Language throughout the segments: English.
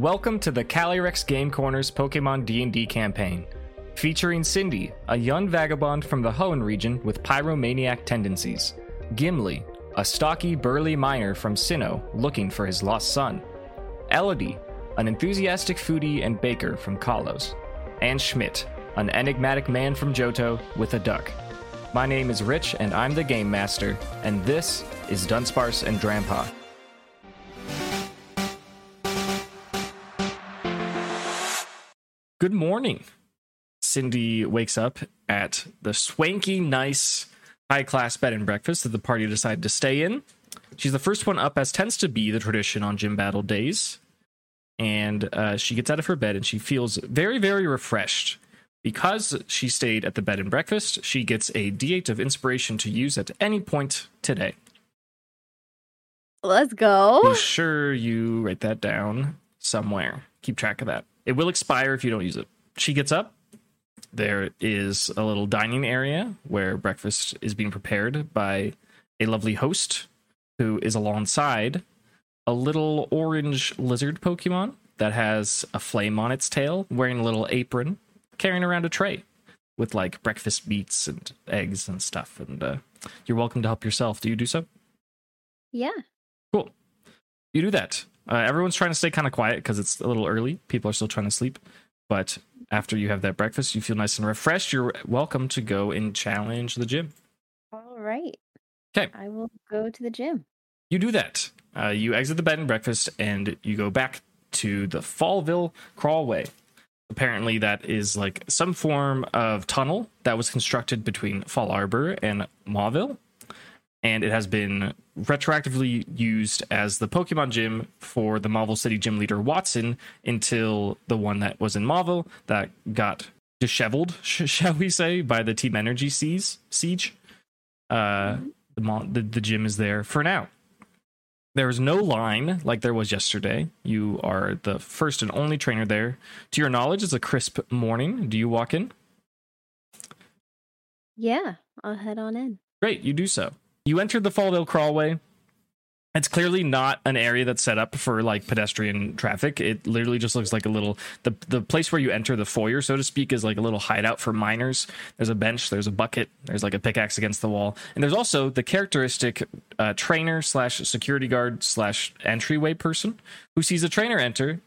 Welcome to the Calyrex Game Corners Pokemon D&D campaign, featuring Cindy, a young vagabond from the Hoenn region with pyromaniac tendencies, Gimli, a stocky, burly miner from Sinnoh looking for his lost son, Elodie, an enthusiastic foodie and baker from Kalos, and Schmidt, an enigmatic man from Johto with a duck. My name is Rich, and I'm the Game Master, and this is Dunsparce and Drampa. Good morning. Cindy wakes up at the swanky, nice, high class bed and breakfast that the party decided to stay in. She's the first one up, as tends to be the tradition on gym battle days. And uh, she gets out of her bed and she feels very, very refreshed. Because she stayed at the bed and breakfast, she gets a D8 of inspiration to use at any point today. Let's go. Be sure you write that down somewhere. Keep track of that. It will expire if you don't use it. She gets up. There is a little dining area where breakfast is being prepared by a lovely host who is alongside a little orange lizard Pokemon that has a flame on its tail, wearing a little apron, carrying around a tray with like breakfast meats and eggs and stuff. And uh, you're welcome to help yourself. Do you do so? Yeah. Cool. You do that. Uh, everyone's trying to stay kind of quiet because it's a little early. People are still trying to sleep. But after you have that breakfast, you feel nice and refreshed. You're welcome to go and challenge the gym. All right. Okay. I will go to the gym. You do that. Uh, you exit the bed and breakfast and you go back to the Fallville Crawlway. Apparently, that is like some form of tunnel that was constructed between Fallarbor and Mauville. And it has been retroactively used as the Pokemon gym for the Mauville City gym leader Wattson until the one that was in Marvel that got disheveled, sh- shall we say, by the Team Energy siege. siege. Uh, the, mo- the, the gym is there for now. There is no line like there was yesterday. You are the first and only trainer there. To your knowledge, it's a crisp morning. Do you walk in? Yeah. I'll head on in. Great, you do so. You enter the Fallville Crawlway. It's clearly not an area that's set up for like pedestrian traffic. It literally just looks like a little the the place where you enter the foyer, so to speak, is like a little hideout for miners. There's a bench, there's a bucket, there's like a pickaxe against the wall, and there's also the characteristic uh, trainer slash security guard slash entryway person who sees a trainer enter,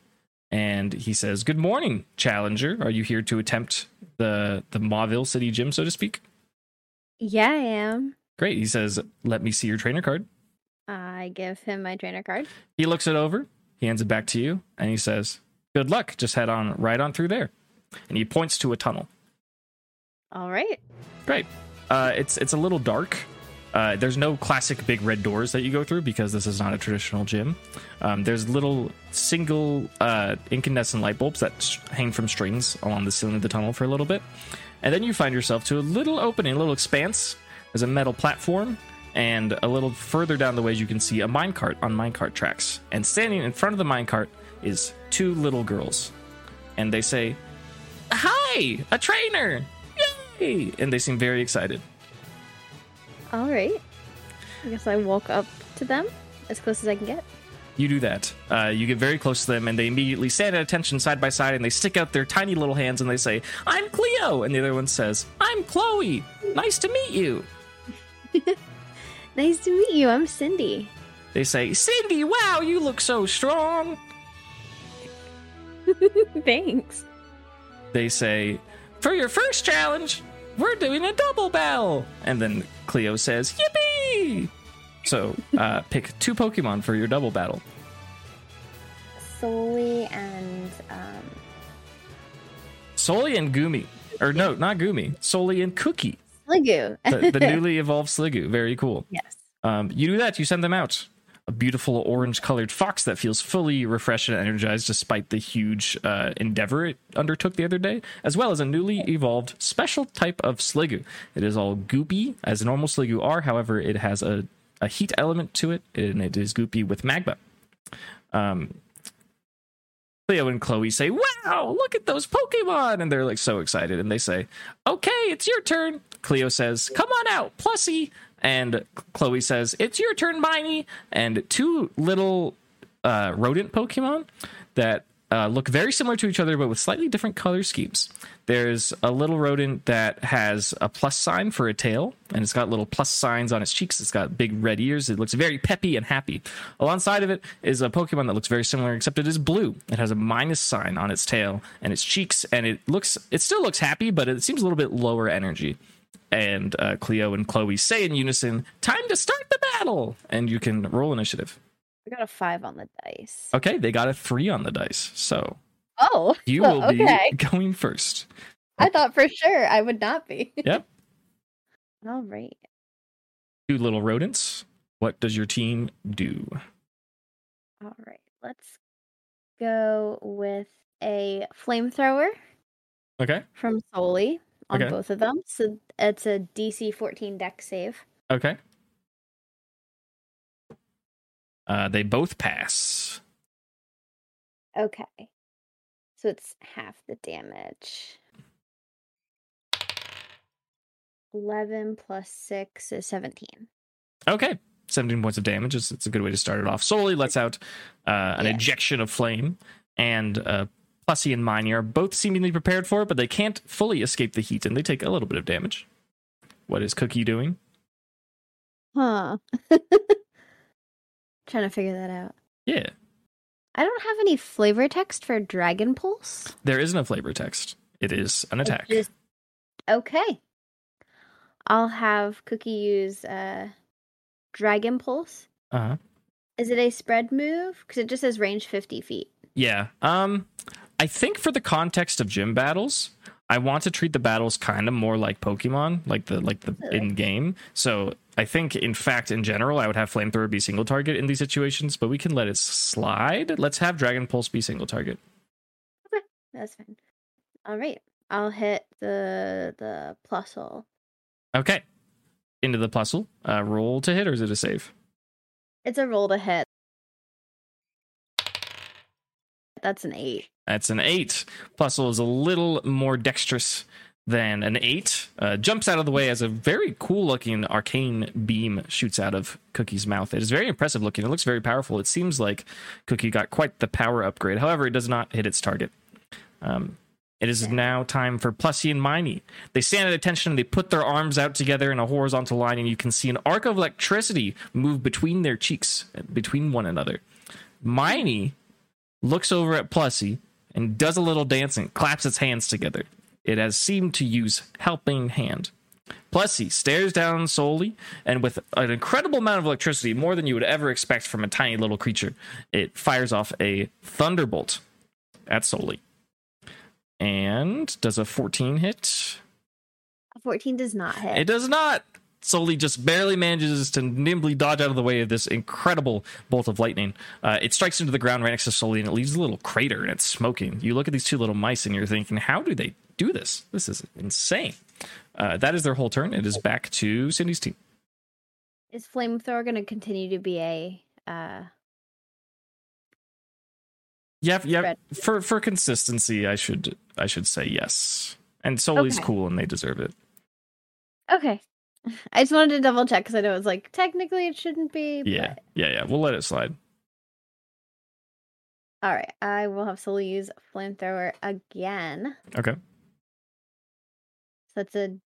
and he says, "Good morning, challenger. Are you here to attempt the the Mauville City Gym, so to speak?" Yeah, I am. Great. He says, "Let me see your trainer card." I give him my trainer card. He looks it over, he hands it back to you, and he says, Good luck. Just head on right on through there. And he points to a tunnel. All right. Great. Uh, it's it's a little dark. Uh, there's no classic big red doors that you go through because this is not a traditional gym. Um, there's little single uh, incandescent light bulbs that sh- hang from strings along the ceiling of the tunnel for a little bit. And then you find yourself to a little opening, a little expanse. There's a metal platform, and a little further down the way, you can see a minecart on minecart tracks. And standing in front of the minecart is two little girls. And they say, Hi, a trainer! Yay! And they seem very excited. All right. I guess I walk up to them as close as I can get. You do that. Uh, you get very close to them, and they immediately stand at attention side by side, and they stick out their tiny little hands and they say, I'm Cleo! And the other one says, I'm Chloe! Nice to meet you! Nice to meet you. I'm Cindy. They say, Cindy, wow, you look so strong! Thanks. they say, For your first challenge, we're doing a double bell. And then Cleo says, Yippee! So uh, pick two Pokemon for your double battle. Solely and um, Soli and Gumi. Or no, not Gumi. Soli and Cookie. Sliggoo. The, the newly evolved Sliggoo. Very cool. yes. Um, you do that, you send them out. A beautiful orange colored fox that feels fully refreshed and energized despite the huge uh, endeavor it undertook the other day, as well as a newly evolved special type of Sliggoo. It is all goopy, as normal Sliggoo are, however, it has a, a heat element to it, and it is goopy with magma. Um, Cleo and Chloe say, Wow, look at those Pokemon! And they're like so excited, and they say, Okay, it's your turn. Cleo says, Come on out, Plussy. And Chloe says, It's your turn, Miney. And two little uh, rodent Pokemon that uh, look very similar to each other, but with slightly different color schemes. There's a little rodent that has a plus sign for a tail, and it's got little plus signs on its cheeks. It's got big red ears. It looks very peppy and happy. Alongside of it is a Pokemon that looks very similar, except it is blue. It has a minus sign on its tail and its cheeks, and it looks it still looks happy, but it seems a little bit lower energy. And uh, Cleo and Chloe say in unison, "Time to start the battle!" And you can roll initiative. I got a five on the dice. Okay, they got a three on the dice, so Oh, you will okay. be going first. I thought for sure I would not be. Yep. All right. Two little rodents. What does your team do? All right. Let's go with a flamethrower Okay. from Soli on Okay. both of them. So it's a DC 14 Dex save. Okay. Uh, they both pass. Okay. So it's half the damage. 11 plus 6 is 17. Okay. 17 points of damage. It's, it's a good way to start it off. Solely lets out uh, an Yes. ejection of flame, and uh, Plussy and Miney are both seemingly prepared for it, but they can't fully escape the heat, and they take a little bit of damage. What is Cookie doing? Huh. Trying to figure that out. Yeah. I don't have any flavor text for Dragon Pulse. There isn't a flavor text. It is an attack. just- okay. I'll have Cookie use uh, Dragon Pulse. Uh-huh. Is it a spread move? Because it just says range 50 feet. Yeah. Um I think for the context of gym battles, I want to treat the battles kind of more like Pokemon, like the like the in game. So I think in fact in general I would have flamethrower be single target in these situations, but we can let it slide. Let's have Dragon Pulse be single target. That's fine. All right. I'll hit the the plus hole. Okay. Into the puzzle. Uh roll to hit or is it a save? It's a roll to hit. That's an eight. That's an eight. Puzzle is a little more dexterous than an eight. Uh, jumps out of the way as a very cool looking arcane beam shoots out of Cookie's mouth. It is very impressive looking. It looks very powerful. It seems like Cookie got quite the power upgrade. However, it does not hit its target. Um, it is now time for Plussy and Miney. They stand at attention and they put their arms out together in a horizontal line, and you can see an arc of electricity move between their cheeks, between one another. Miney looks over at Plussy and does a little dancing, claps its hands together. It has seemed to use helping hand. Plus, he stares down solely, and with an incredible amount of electricity, more than you would ever expect from a tiny little creature, it fires off a thunderbolt at Solely. And does a 14 hit? A 14 does not hit. It does not. Solely just barely manages to nimbly dodge out of the way of this incredible bolt of lightning. Uh, it strikes into the ground right next to Solely and it leaves a little crater and it's smoking. You look at these two little mice and you're thinking, how do they do this? This is insane. Uh, that is their whole turn. It is back to Cindy's team. Is flamethrower going to continue to be a uh Yeah, yeah. For for consistency, I should I should say yes. And Solely's Okay. cool and they deserve it. Okay. I just wanted to double check because I know it's like technically it shouldn't be. Yeah, But... yeah, yeah. We'll let it slide. All right. I will have Sully use flamethrower again. Okay. So that's a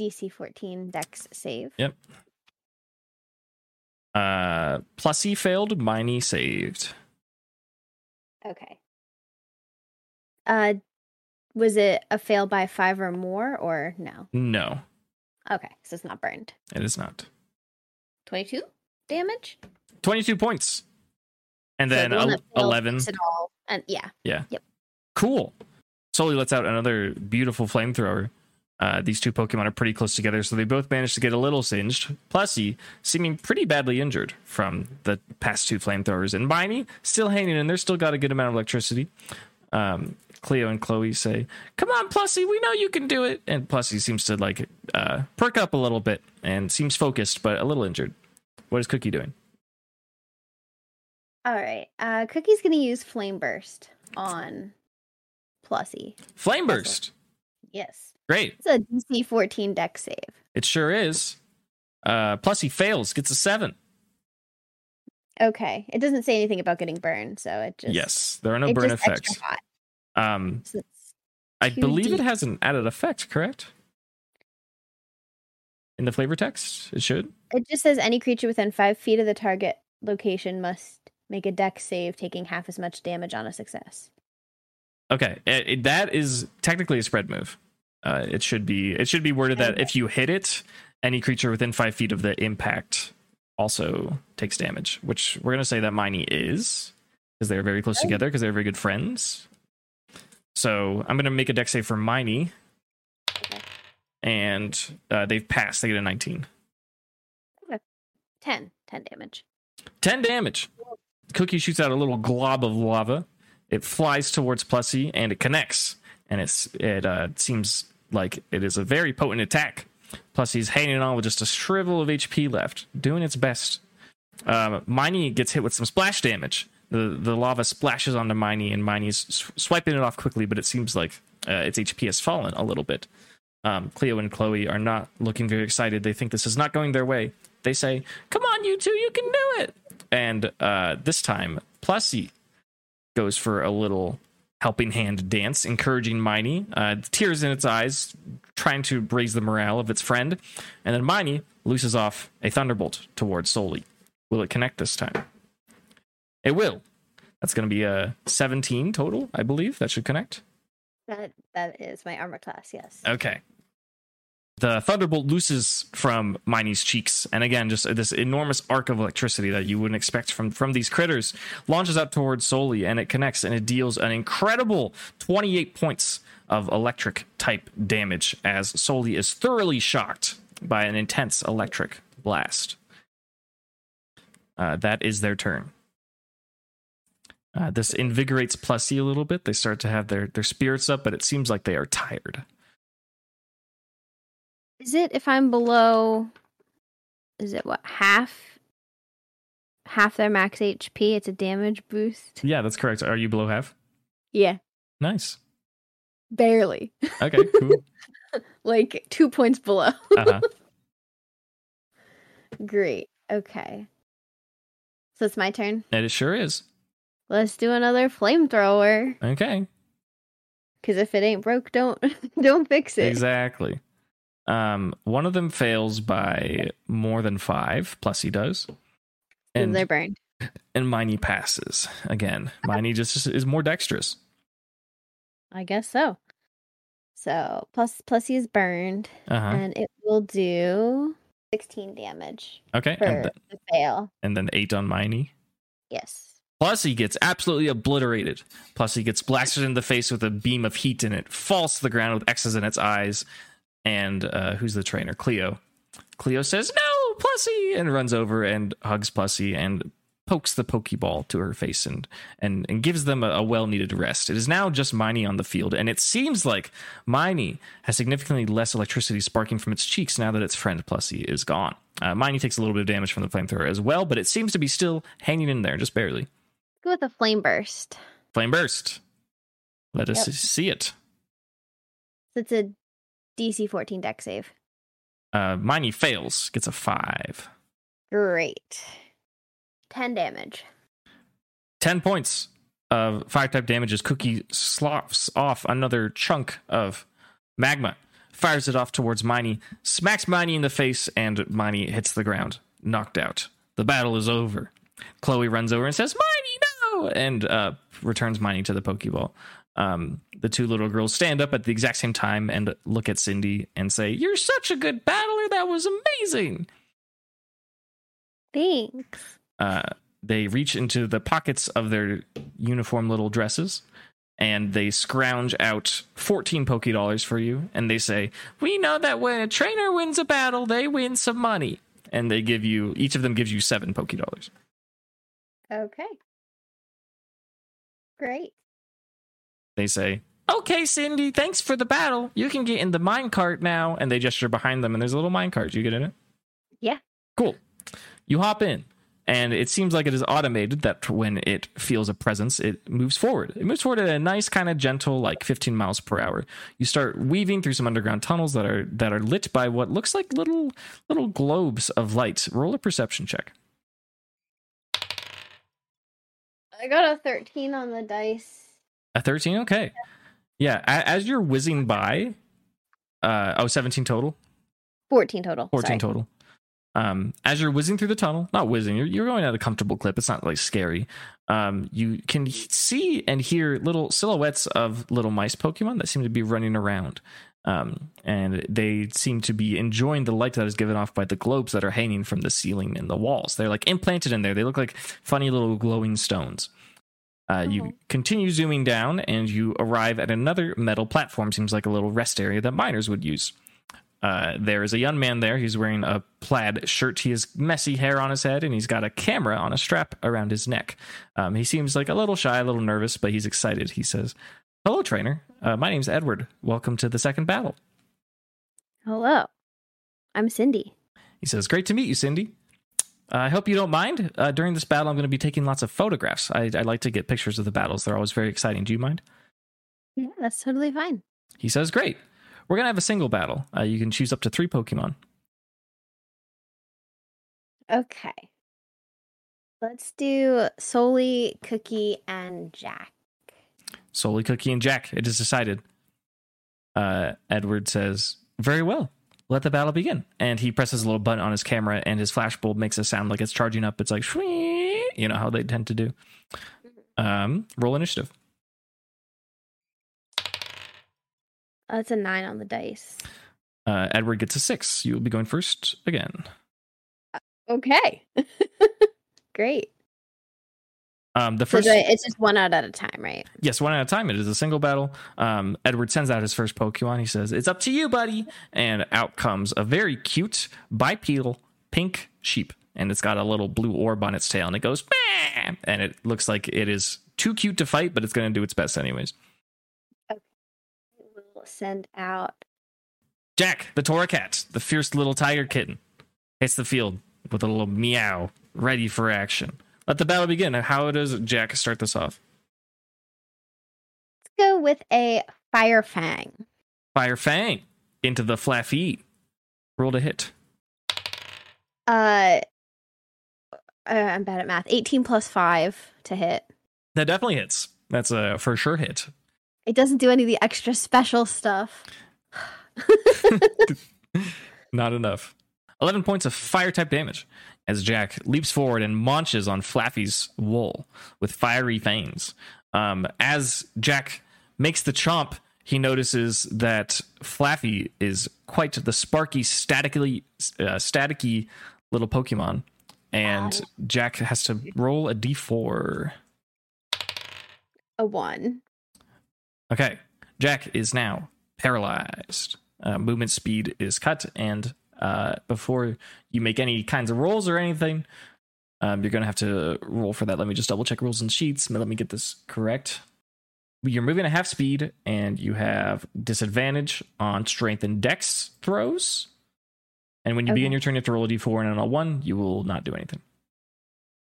DC 14 Dex save. Yep. Uh, Plussy failed. Miney saved. Okay. Uh, was it a fail by five or more, or no? No, Okay, so it's not burned. it is not. 22 damage. Twenty-two points, and So then the one el- eleven. takes It all, and yeah, Cool. Solely lets out another beautiful flamethrower. Uh, these two Pokemon are pretty close together, so they both managed to get a little singed. Plussy seeming pretty badly injured from the past two flamethrowers, and Miney still hanging in there, still got a good amount of electricity. Um, Cleo and Chloe say, "Come on, Plussy, we know you can do it." And Plussy seems to like uh, perk up a little bit and seems focused, but a little injured. What is Cookie doing? All right. Uh, Cookie's gonna use Flame Burst on Plussy. Flame burst. Yes, Great. it's a DC 14 Dex save. It sure is. Uh, plus, he fails, gets a seven. Okay. It doesn't say anything about getting burned, so it just yes, there are no burn effects. Um, So I believe it has an added effect, correct? In the flavor text, it should. It just says any creature within five feet of the target location must make a Dex save, taking half as much damage on a success. Okay, it, it- that is technically a spread move. Uh, it should be it should be worded that if you hit it, any creature within five feet of the impact also takes damage. Which we're gonna say that Miney is because they are very close together because they're very good friends. So I'm gonna make a Dex save for Miney, and uh, they've passed. They get a 19. 10. 10 damage. 10 damage. Cookie shoots out a little glob of lava. It flies towards Plessy and it connects. And it's it uh, seems like it is a very potent attack. Plus, he's hanging on with just a shrivel of HP left, doing its best. Um, Miney gets hit with some splash damage. The the lava splashes onto Miney, and Miney's s- swiping it off quickly, but it seems like uh, its HP has fallen a little bit. Um, Cleo and Chloe are not looking very excited. They think this is not going their way. They say, "Come on, you two, you can do it!" And uh, this time, Plessy goes for a little helping hand dance, encouraging Miney, uh, tears in its eyes, trying to raise the morale of its friend. And then Miney looses off a thunderbolt towards Soli. Will it connect this time? It will. That's going to be a 17 total, I believe. That should connect. That That is my armor class, yes. Okay. The thunderbolt looses from Miney's cheeks, and again, just this enormous arc of electricity that you wouldn't expect from from these critters launches out towards Soli, and it connects, and it deals an incredible 28 points of electric type damage as Soli is thoroughly shocked by an intense electric blast. Uh, that is their turn. Uh, this invigorates Plessy a little bit. They start to have their, their spirits up, but it seems like they are tired. Is it if I'm below is it what half half their max HP? It's a damage boost. Yeah, that's correct. Are you below half? Yeah, Nice. barely. Okay, cool. like 2 points below. Uh-huh. Great. Okay. So it's my turn. And it sure is. Let's do another flamethrower Okay. cuz if it ain't broke, don't don't fix it. Exactly. Um, one of them fails by more than five, plus he does. And they're burned. and Miney passes. Again. Miney just is more dexterous. I guess so. So plus plus he is burned, Uh-huh. and it will do sixteen damage Okay. And, th- the fail. and then eight on Miney. Yes. Plus, he gets absolutely obliterated. Plus, he gets blasted in the face with a beam of heat, and it falls to the ground with X's in its eyes. And uh, who's the trainer? Cleo. Cleo says, "No, Plussy," and runs over and hugs Plussy and pokes the Pokeball to her face and and and gives them a, a well needed rest. It is now just Miney on the field, and it seems like Miney has significantly less electricity sparking from its cheeks now that its friend Plussy is gone. Uh, Miney takes a little bit of damage from the flamethrower as well, but it seems to be still hanging in there, just barely. Go with a flame burst. Flame burst. Let us see it. It's a DC 14 Dex save. Uh, Miney fails, gets a five. Great. 10 damage. 10 points of fire type damage as Cookie sloughs off another chunk of magma, fires it off towards Miney, smacks Miney in the face, and Miney hits the ground, knocked out. The battle is over. Chloe runs over and says, Miney, no! And uh, returns Miney to the Pokeball. Um, the two little girls stand up at the exact same time and look at Cindy and say, You're such a good battler. That was amazing. Thanks. uh, they reach into the pockets of their uniform little dresses and they scrounge out 14 Poke Dollars for you. And they say, We know that when a trainer wins a battle, they win some money. And they give you, each of them gives you seven Poke Dollars. Okay. Great. They say, Okay, Cindy, thanks for the battle. You can get in the minecart now. And they gesture behind them, and there's a little minecart. You get in it? Yeah. Cool. You hop in, and it seems like it is automated that when it feels a presence, it moves forward. It moves forward at a nice, kind of gentle, like 15 miles per hour. You start weaving through some underground tunnels that are that are lit by what looks like little little globes of light. Roll a perception check. I got a 13 on the dice. A 13? Okay. Yeah, as you're whizzing by, uh, oh, 17 total? 14 total. 14 sorry. total. Um, as you're whizzing through the tunnel, not whizzing, you're, you're going at a comfortable clip. It's not like scary. Um, you can see and hear little silhouettes of little mice Pokemon that seem to be running around. Um, and they seem to be enjoying the light that is given off by the globes that are hanging from the ceiling and the walls. They're like implanted in there. They look like funny little glowing stones. Uh, you Mhm. continue zooming down and you arrive at another metal platform. Seems like a little rest area that miners would use. Uh, there is a young man there. He's wearing a plaid shirt. He has messy hair on his head, and he's got a camera on a strap around his neck. Um, he seems like a little shy, a little nervous, but he's excited. He says, "Hello, trainer. Uh, my name's Edward. Welcome to the second battle." Hello. I'm Cindy. He says, "Great to meet you, Cindy. Uh, I hope you don't mind. Uh, during this battle, I'm going to be taking lots of photographs. I, I like to get pictures of the battles. They're always very exciting. Do you mind?" Yeah, that's totally fine. He says, "Great. We're going to have a single battle. Uh, you can choose up to three Pokemon." Okay. Let's do Solely, Cookie, and Jack. Solely Cookie and Jack. It is decided. Uh, Edward says, Very well. Let the battle begin. And he presses a little button on his camera, and his flashbulb makes a sound like it's charging up. It's like, "Shwee," you know how they tend to do. Um, roll initiative. That's a nine on the dice. Uh, Edward gets a six. You will be going first again. Okay. Great. Um, the first, it's just one out at a time, right? yes, one at a time. It is a single battle. Um, Edward sends out his first Pokemon. He says, It's up to you, buddy. And out comes a very cute bipedal pink sheep. And it's got a little blue orb on its tail. And it goes, "Meow," and it looks like it is too cute to fight, but it's going to do its best anyways. Okay, We'll send out. Jack, the Torracat, the fierce little tiger kitten, hits the field with a little meow, ready for action. Let the battle begin. How does Jack start this off? Let's go with a Fire Fang. Fire Fang into the Flaaffy. Roll to hit. Uh, uh, I'm bad at math. 18 plus 5 to hit. That definitely hits. That's a for sure hit. It doesn't do any of the extra special stuff. Not enough. 11 points of fire type damage as Jack leaps forward and munches on Flaaffy's wool with fiery fangs. Um, as Jack makes the chomp, he notices that Flaaffy is quite the sparky, statically, uh, staticky little Pokemon. And Jack has to roll a d4. A 1. Okay. Jack is now paralyzed. Uh, movement speed is cut, and uh, before you make any kinds of rolls or anything, um, you're going to have to roll for that. Let me just double check rules and sheets. Let me get this correct. You're moving at half speed, and you have disadvantage on strength and dex throws. And when you begin your turn, you have to roll a d4, and on a 1, you will not do anything.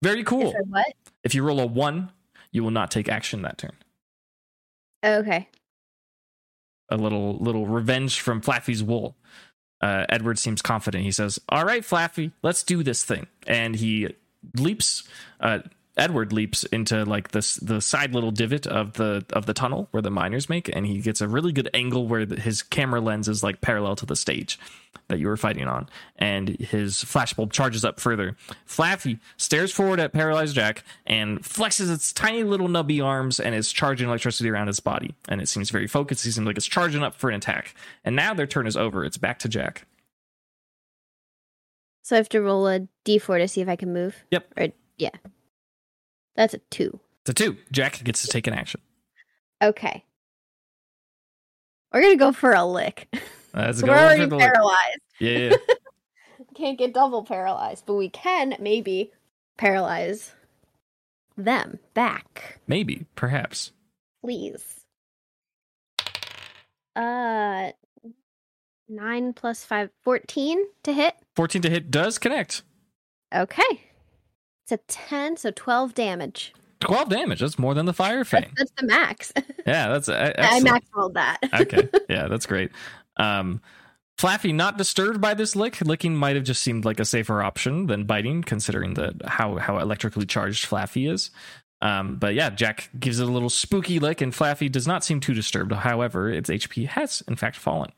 Very cool. If what? If you roll a 1, you will not take action that turn. Okay. a little little revenge from Flaaffy's wool. Uh, Edward seems confident. He says, "All right, Flaaffy, let's do this thing." And he leaps. Uh, Edward leaps into like this the side little divot of the of the tunnel where the miners make, and he gets a really good angle where the, his camera lens is like parallel to the stage that you were fighting on, and his flashbulb charges up further. Flaaffy stares forward at paralyzed Jack and flexes its tiny little nubby arms and is charging electricity around its body, and it seems very focused. He seems like it's charging up for an attack, and now their turn is over. It's back to Jack. So I have to roll a d4 to see if I can move? Yep. Or, yeah. That's a 2. It's a two. Jack gets to take an action. Okay. We're going to go for a lick. Let's We're already paralyzed. yeah, yeah. Can't get double paralyzed, but we can maybe paralyze them back. maybe, perhaps. Please. Uh, 9 plus 5, 14 to hit. Fourteen to hit does connect. Okay. A 10, so 12 damage. Twelve damage. That's more than the fire That's, fang. that's the max. Yeah, that's uh, I max rolled that. okay, yeah, that's great. Um, Flaaffy not disturbed by this lick. Licking might have just seemed like a safer option than biting, considering the how how electrically charged Flaaffy is. Um, but yeah, Jack gives it a little spooky lick, and Flaaffy does not seem too disturbed. However, its HP has in fact fallen.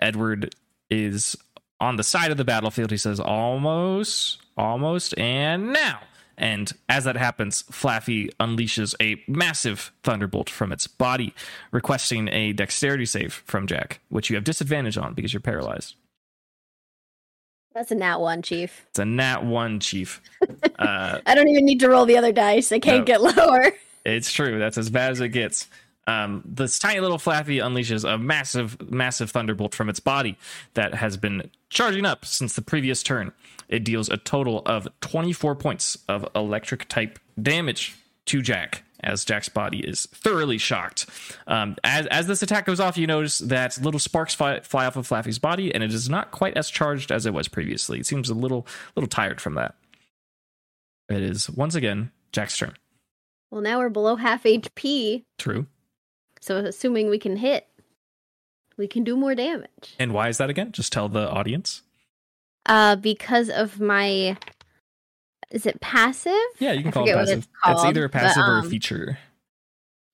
Edward is on the side of the battlefield. He says, "Almost, almost, and now." And as that happens, Flaaffy unleashes a massive thunderbolt from its body, requesting a dexterity save from Jack, which you have disadvantage on because you're paralyzed. That's a nat one, Chief. It's a nat one, Chief. Uh, I don't even need to roll the other dice. I can't No. get lower. It's true. That's as bad as it gets. Um, this tiny little Flaaffy unleashes a massive, massive thunderbolt from its body that has been charging up since the previous turn. It deals a total of 24 points of electric type damage to Jack, as Jack's body is thoroughly shocked. Um, as, as this attack goes off, you notice that little sparks fly, fly off of Flaaffy's body, and it is not quite as charged as it was previously. It seems a little, little tired from that. It is once again Jack's turn. Well, now we're below half HP, True. so assuming we can hit, we can do more damage. And why is that again? Just tell the audience. Uh, because of my, is it passive? Yeah, you can I call it forget what passive. it's It's, either a but, passive or a um, feature.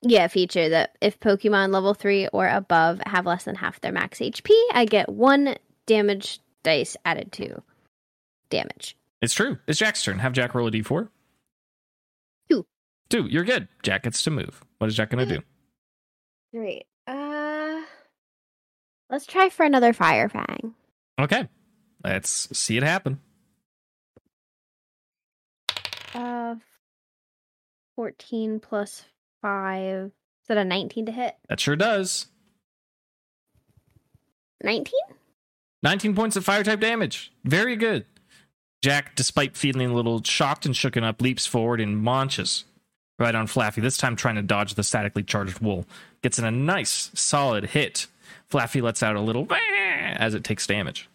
Yeah, feature that if Pokemon level three or above have less than half their max HP, I get one damage dice added to damage. It's true. It's Jack's turn. Have Jack roll a d4. Two. Two. You're good. Jack gets to move. What is Jack going to do? Great. Let's try for another Fire Fang. Okay. Let's see it happen. Uh, fourteen plus five. Is that a nineteen to hit? That sure does. Nineteen. 19 points of fire type damage. Very good. Jack, despite feeling a little shocked and shooken up, leaps forward and launches right on Flaaffy, this time trying to dodge the statically charged wool. Gets in a nice, solid hit. Flaaffy lets out a little as it takes damage.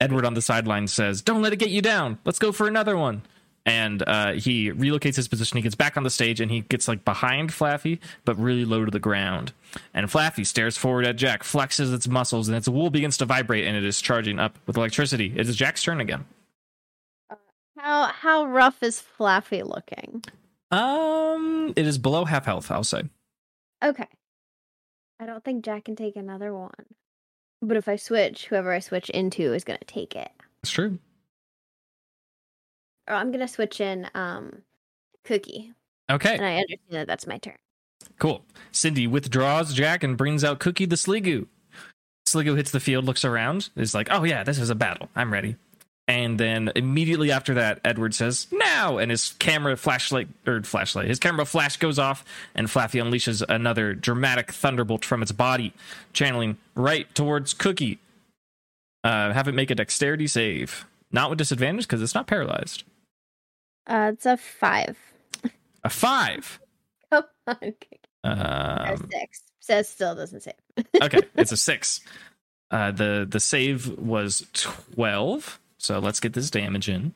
Edward on the sideline says, Don't let it get you down. Let's go for another one. And uh, he relocates his position. He gets back on the stage and he gets like behind Flaaffy, but really low to the ground. And Flaaffy stares forward at Jack, flexes its muscles, and its wool begins to vibrate and it is charging up with electricity. It is Jack's turn again. How how rough is Flaaffy looking? Um, it is below half health, I'll say. Okay. I don't think Jack can take another one. But if I switch, whoever I switch into is gonna take it. It's true. Or I'm gonna switch in um Cookie. Okay, And I understand that that's my turn. cool. Cindy withdraws Jack and brings out Cookie the Sliggoo. Sliggoo hits the field, looks around, is like, oh yeah, this is a battle. I'm ready. And then immediately after that, Edward says, now! And his camera flashlight, or flashlight, his camera flash goes off, and Flaaffy unleashes another dramatic thunderbolt from its body, channeling right towards Cookie. Uh, have it make a dexterity save. Not with disadvantage, because it's not paralyzed. Uh it's a five. A five. Come on, Cookie. Um, six. Says still doesn't save. okay, it's a six. Uh, the the save was twelve, so let's get this damage in.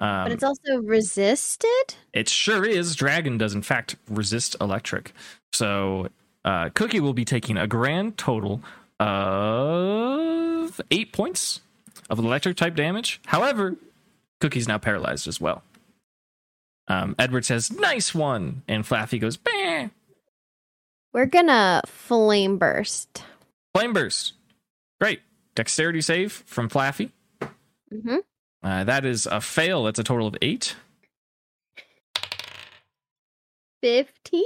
Um, but it's also resisted? it sure is. Dragon does in fact resist electric, so uh, Cookie will be taking a grand total of eight points of electric type damage. However, Cookie's now paralyzed as well. Um, Edward says, "Nice one," and Flaaffy goes, "Bah." We're gonna flame burst. Flame burst. Great. Dexterity save from Flaaffy. Mm-hmm. Uh, that is a fail. That's a total of eight. Fifteen?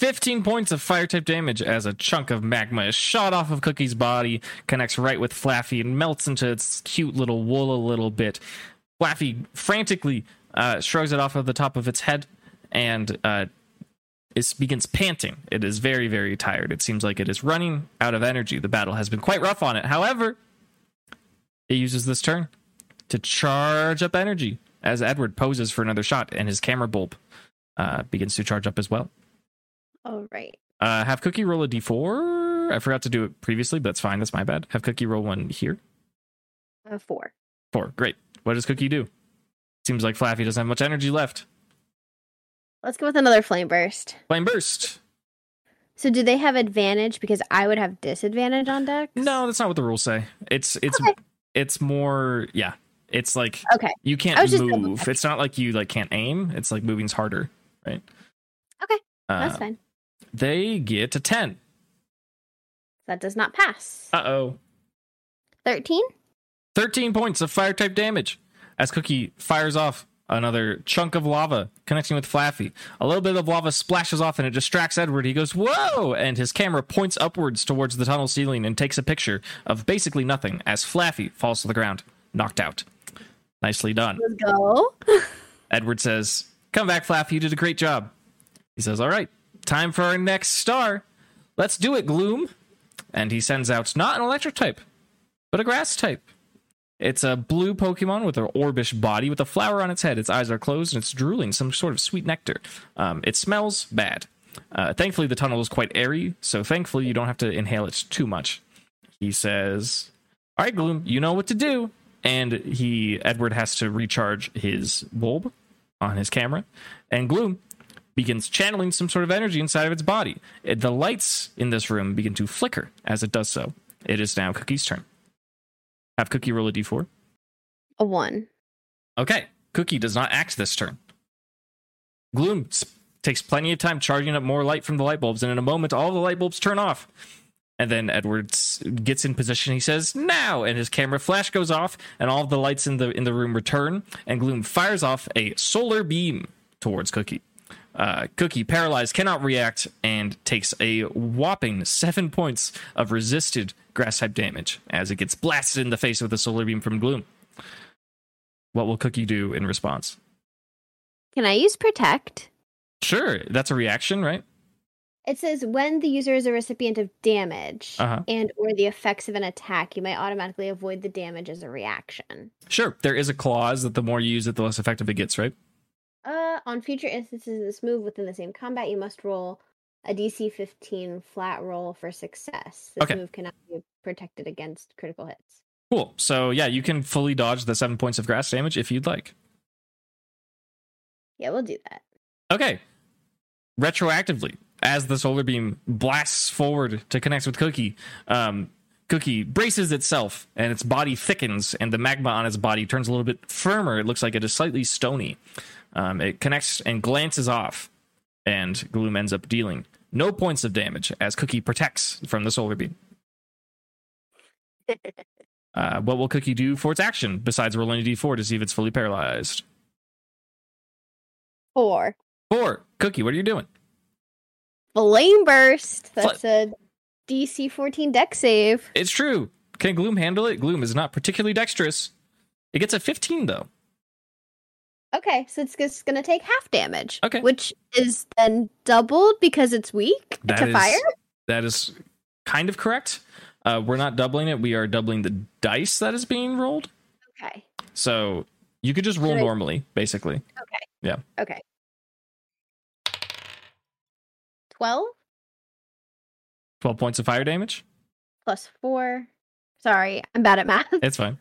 15 points of fire type damage as a chunk of magma is shot off of Cookie's body, connects right with Flaaffy, and melts into its cute little wool a little bit. Flaaffy frantically uh, shrugs it off of the top of its head and uh, it begins panting. It is very, very tired. It seems like it is running out of energy. The battle has been quite rough on it. However, it uses this turn to charge up energy as Edward poses for another shot, and his camera bulb uh, begins to charge up as well. All right. Uh, have Cookie roll a d4. I forgot to do it previously, but that's fine. That's my bad. Have Cookie roll one here. Uh, four. Four. Great. What does Cookie do? Seems like Flaaffy doesn't have much energy left. Let's go with another flame burst. Flame burst. So do they have advantage because I would have disadvantage on deck? No, that's not what the rules say. It's it's Okay. it's more yeah. It's like Okay. you can't was just double move. It's not like you like can't aim. It's like moving's harder, right? Okay, Uh, That's fine. They get a ten. That does not pass. Uh oh. 13? 13 points of fire type damage as Cookie fires off another chunk of lava connecting with Flaaffy. A little bit of lava splashes off and it distracts Edward. He goes, Whoa! And his camera points upwards towards the tunnel ceiling and takes a picture of basically nothing as Flaaffy falls to the ground, knocked out. Nicely done. Let's go. Edward says, Come back, Flaaffy. You did a great job. He says, All right, time for our next star. Let's do it, Gloom. And he sends out not an electric type, but a grass type. It's a blue Pokemon with an orbish body with a flower on its head. Its eyes are closed and it's drooling some sort of sweet nectar. Um, it smells bad. Uh, thankfully, the tunnel is quite airy, so thankfully you don't have to inhale it too much. He says, "All right, Gloom, you know what to do." And he Edward has to recharge his bulb on his camera, and Gloom begins channeling some sort of energy inside of its body. The lights in this room begin to flicker as it does so. It is now Cookie's turn. Have Cookie roll a d4. A 1. Okay, Cookie does not act this turn. Gloom takes plenty of time charging up more light from the light bulbs, and in a moment, all the light bulbs turn off. And then Edwards gets in position. He says, "Now!" And his camera flash goes off, and all the lights in the in the room return. And Gloom fires off a solar beam towards Cookie. Uh, Cookie, paralyzed, cannot react, and takes a whopping seven points of resisted grass type damage as it gets blasted in the face with a solar beam from Gloom. What will Cookie do in response? Can I use protect? Sure, that's a reaction, right? It says when the user is a recipient of damage Uh-huh. and or the effects of an attack, you may automatically avoid the damage as a reaction. Sure, there is a clause that the more you use it, the less effective it gets, right? Uh, on future instances of this move within the same combat, you must roll a DC 15 flat roll for success. This Okay. move cannot be protected against critical hits. Cool. So yeah, you can fully dodge the seven points of grass damage if you'd like. Yeah, we'll do that. Okay. Retroactively, as the solar beam blasts forward to connect with Cookie, um, Cookie braces itself and its body thickens, and the magma on its body turns a little bit firmer. It looks like it is slightly stony. Um, it connects and glances off, and Gloom ends up dealing no points of damage as Cookie protects from the solar beam. Uh, what will Cookie do for its action besides rolling a d4 to see if it's fully paralyzed? Four. Four. Cookie, what are you doing? Flame burst. That's a DC 14 Dex save. It's true. Can Gloom handle it? Gloom is not particularly dexterous. It gets a 15 though. Okay, so it's just gonna take half damage. Okay. Which is then doubled because it's weak That to is- fire? That is kind of correct. Uh, we're not doubling it. We are doubling the dice that is being rolled. Okay. So you could just roll I- normally, basically. Okay. Yeah. Okay. 12 12 points of fire damage. plus 4. Sorry, I'm bad at math. It's fine.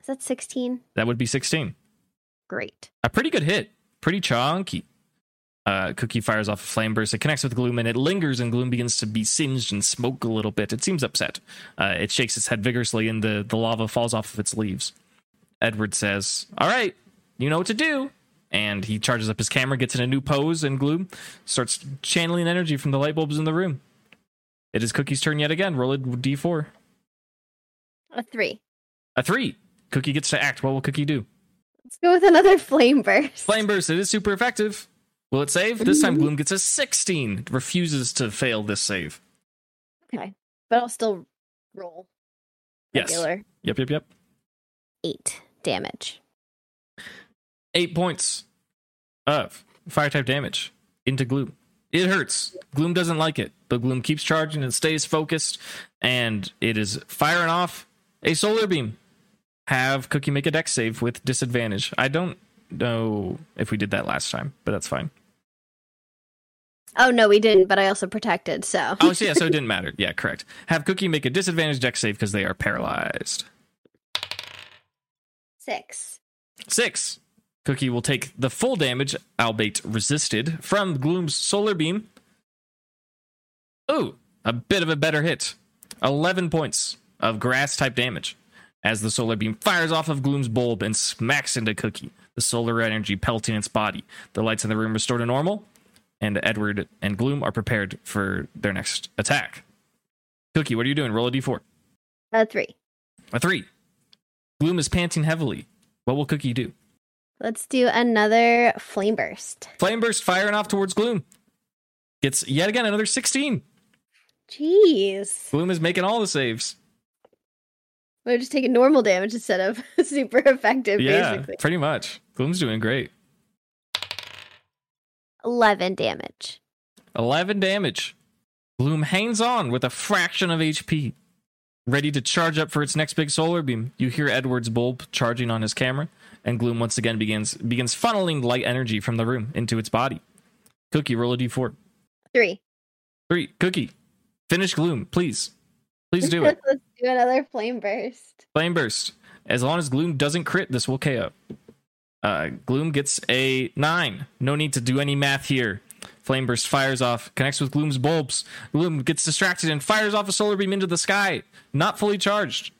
Is that 16? That would be 16. Great. A pretty good hit. Pretty chunky. Uh, Cookie fires off a flame burst. It connects with Gloom and it lingers, and Gloom begins to be singed and smoke a little bit. It seems upset. Uh, it shakes its head vigorously, and the, the lava falls off of its leaves. Edward says, All right, you know what to do. And he charges up his camera, gets in a new pose, and Gloom starts channeling energy from the light bulbs in the room. It is Cookie's turn yet again. Roll a d4. A 3. A three. Cookie gets to act. What will Cookie do? Let's go with another flame burst. Flame burst. It is super effective. Will it save? This time, Gloom gets a 16. It refuses to fail this save. Okay. But I'll still roll. Yes. Yep, yep, yep. 8 damage. Eight points of fire type damage into Gloom. It hurts. Gloom doesn't like it, but Gloom keeps charging and stays focused, and it is firing off a solar beam. Have Cookie make a Dex save with disadvantage. I don't know if we did that last time, but that's fine. Oh no, we didn't, but I also protected, so Oh, so yeah, so it didn't matter. Yeah, correct. Have Cookie make a disadvantage Dex save because they are paralyzed. 6. Six. Cookie will take the full damage, albeit resisted, from Gloom's solar beam. Ooh, a bit of a better hit. 11 points of grass type damage. as the solar beam fires off of Gloom's bulb and smacks into Cookie, the solar energy pelting its body. The lights in the room restore to normal, and Edward and Gloom are prepared for their next attack. Cookie, what are you doing? Roll a d4. A three. A three. Gloom is panting heavily. What will Cookie do? Let's do another flame burst. Flame burst firing off towards Gloom. Gets yet again another 16. Jeez. Gloom is making all the saves. We're just taking normal damage instead of super effective, yeah, basically. pretty much. Gloom's doing great. 11 damage. 11 damage. Gloom hangs on with a fraction of HP. Ready to charge up for its next big solar beam. You hear Edward's bulb charging on his camera, and Gloom once again begins begins funneling light energy from the room into its body. Cookie, roll a d4. Three. Three. Cookie, finish Gloom, please. Please do it. Let's do another flame burst. Flame burst. As long as Gloom doesn't crit, this will KO. Uh, Gloom gets a nine. No need to do any math here. Flame burst fires off, connects with Gloom's bulbs. Gloom gets distracted and fires off a solar beam into the sky, not fully charged.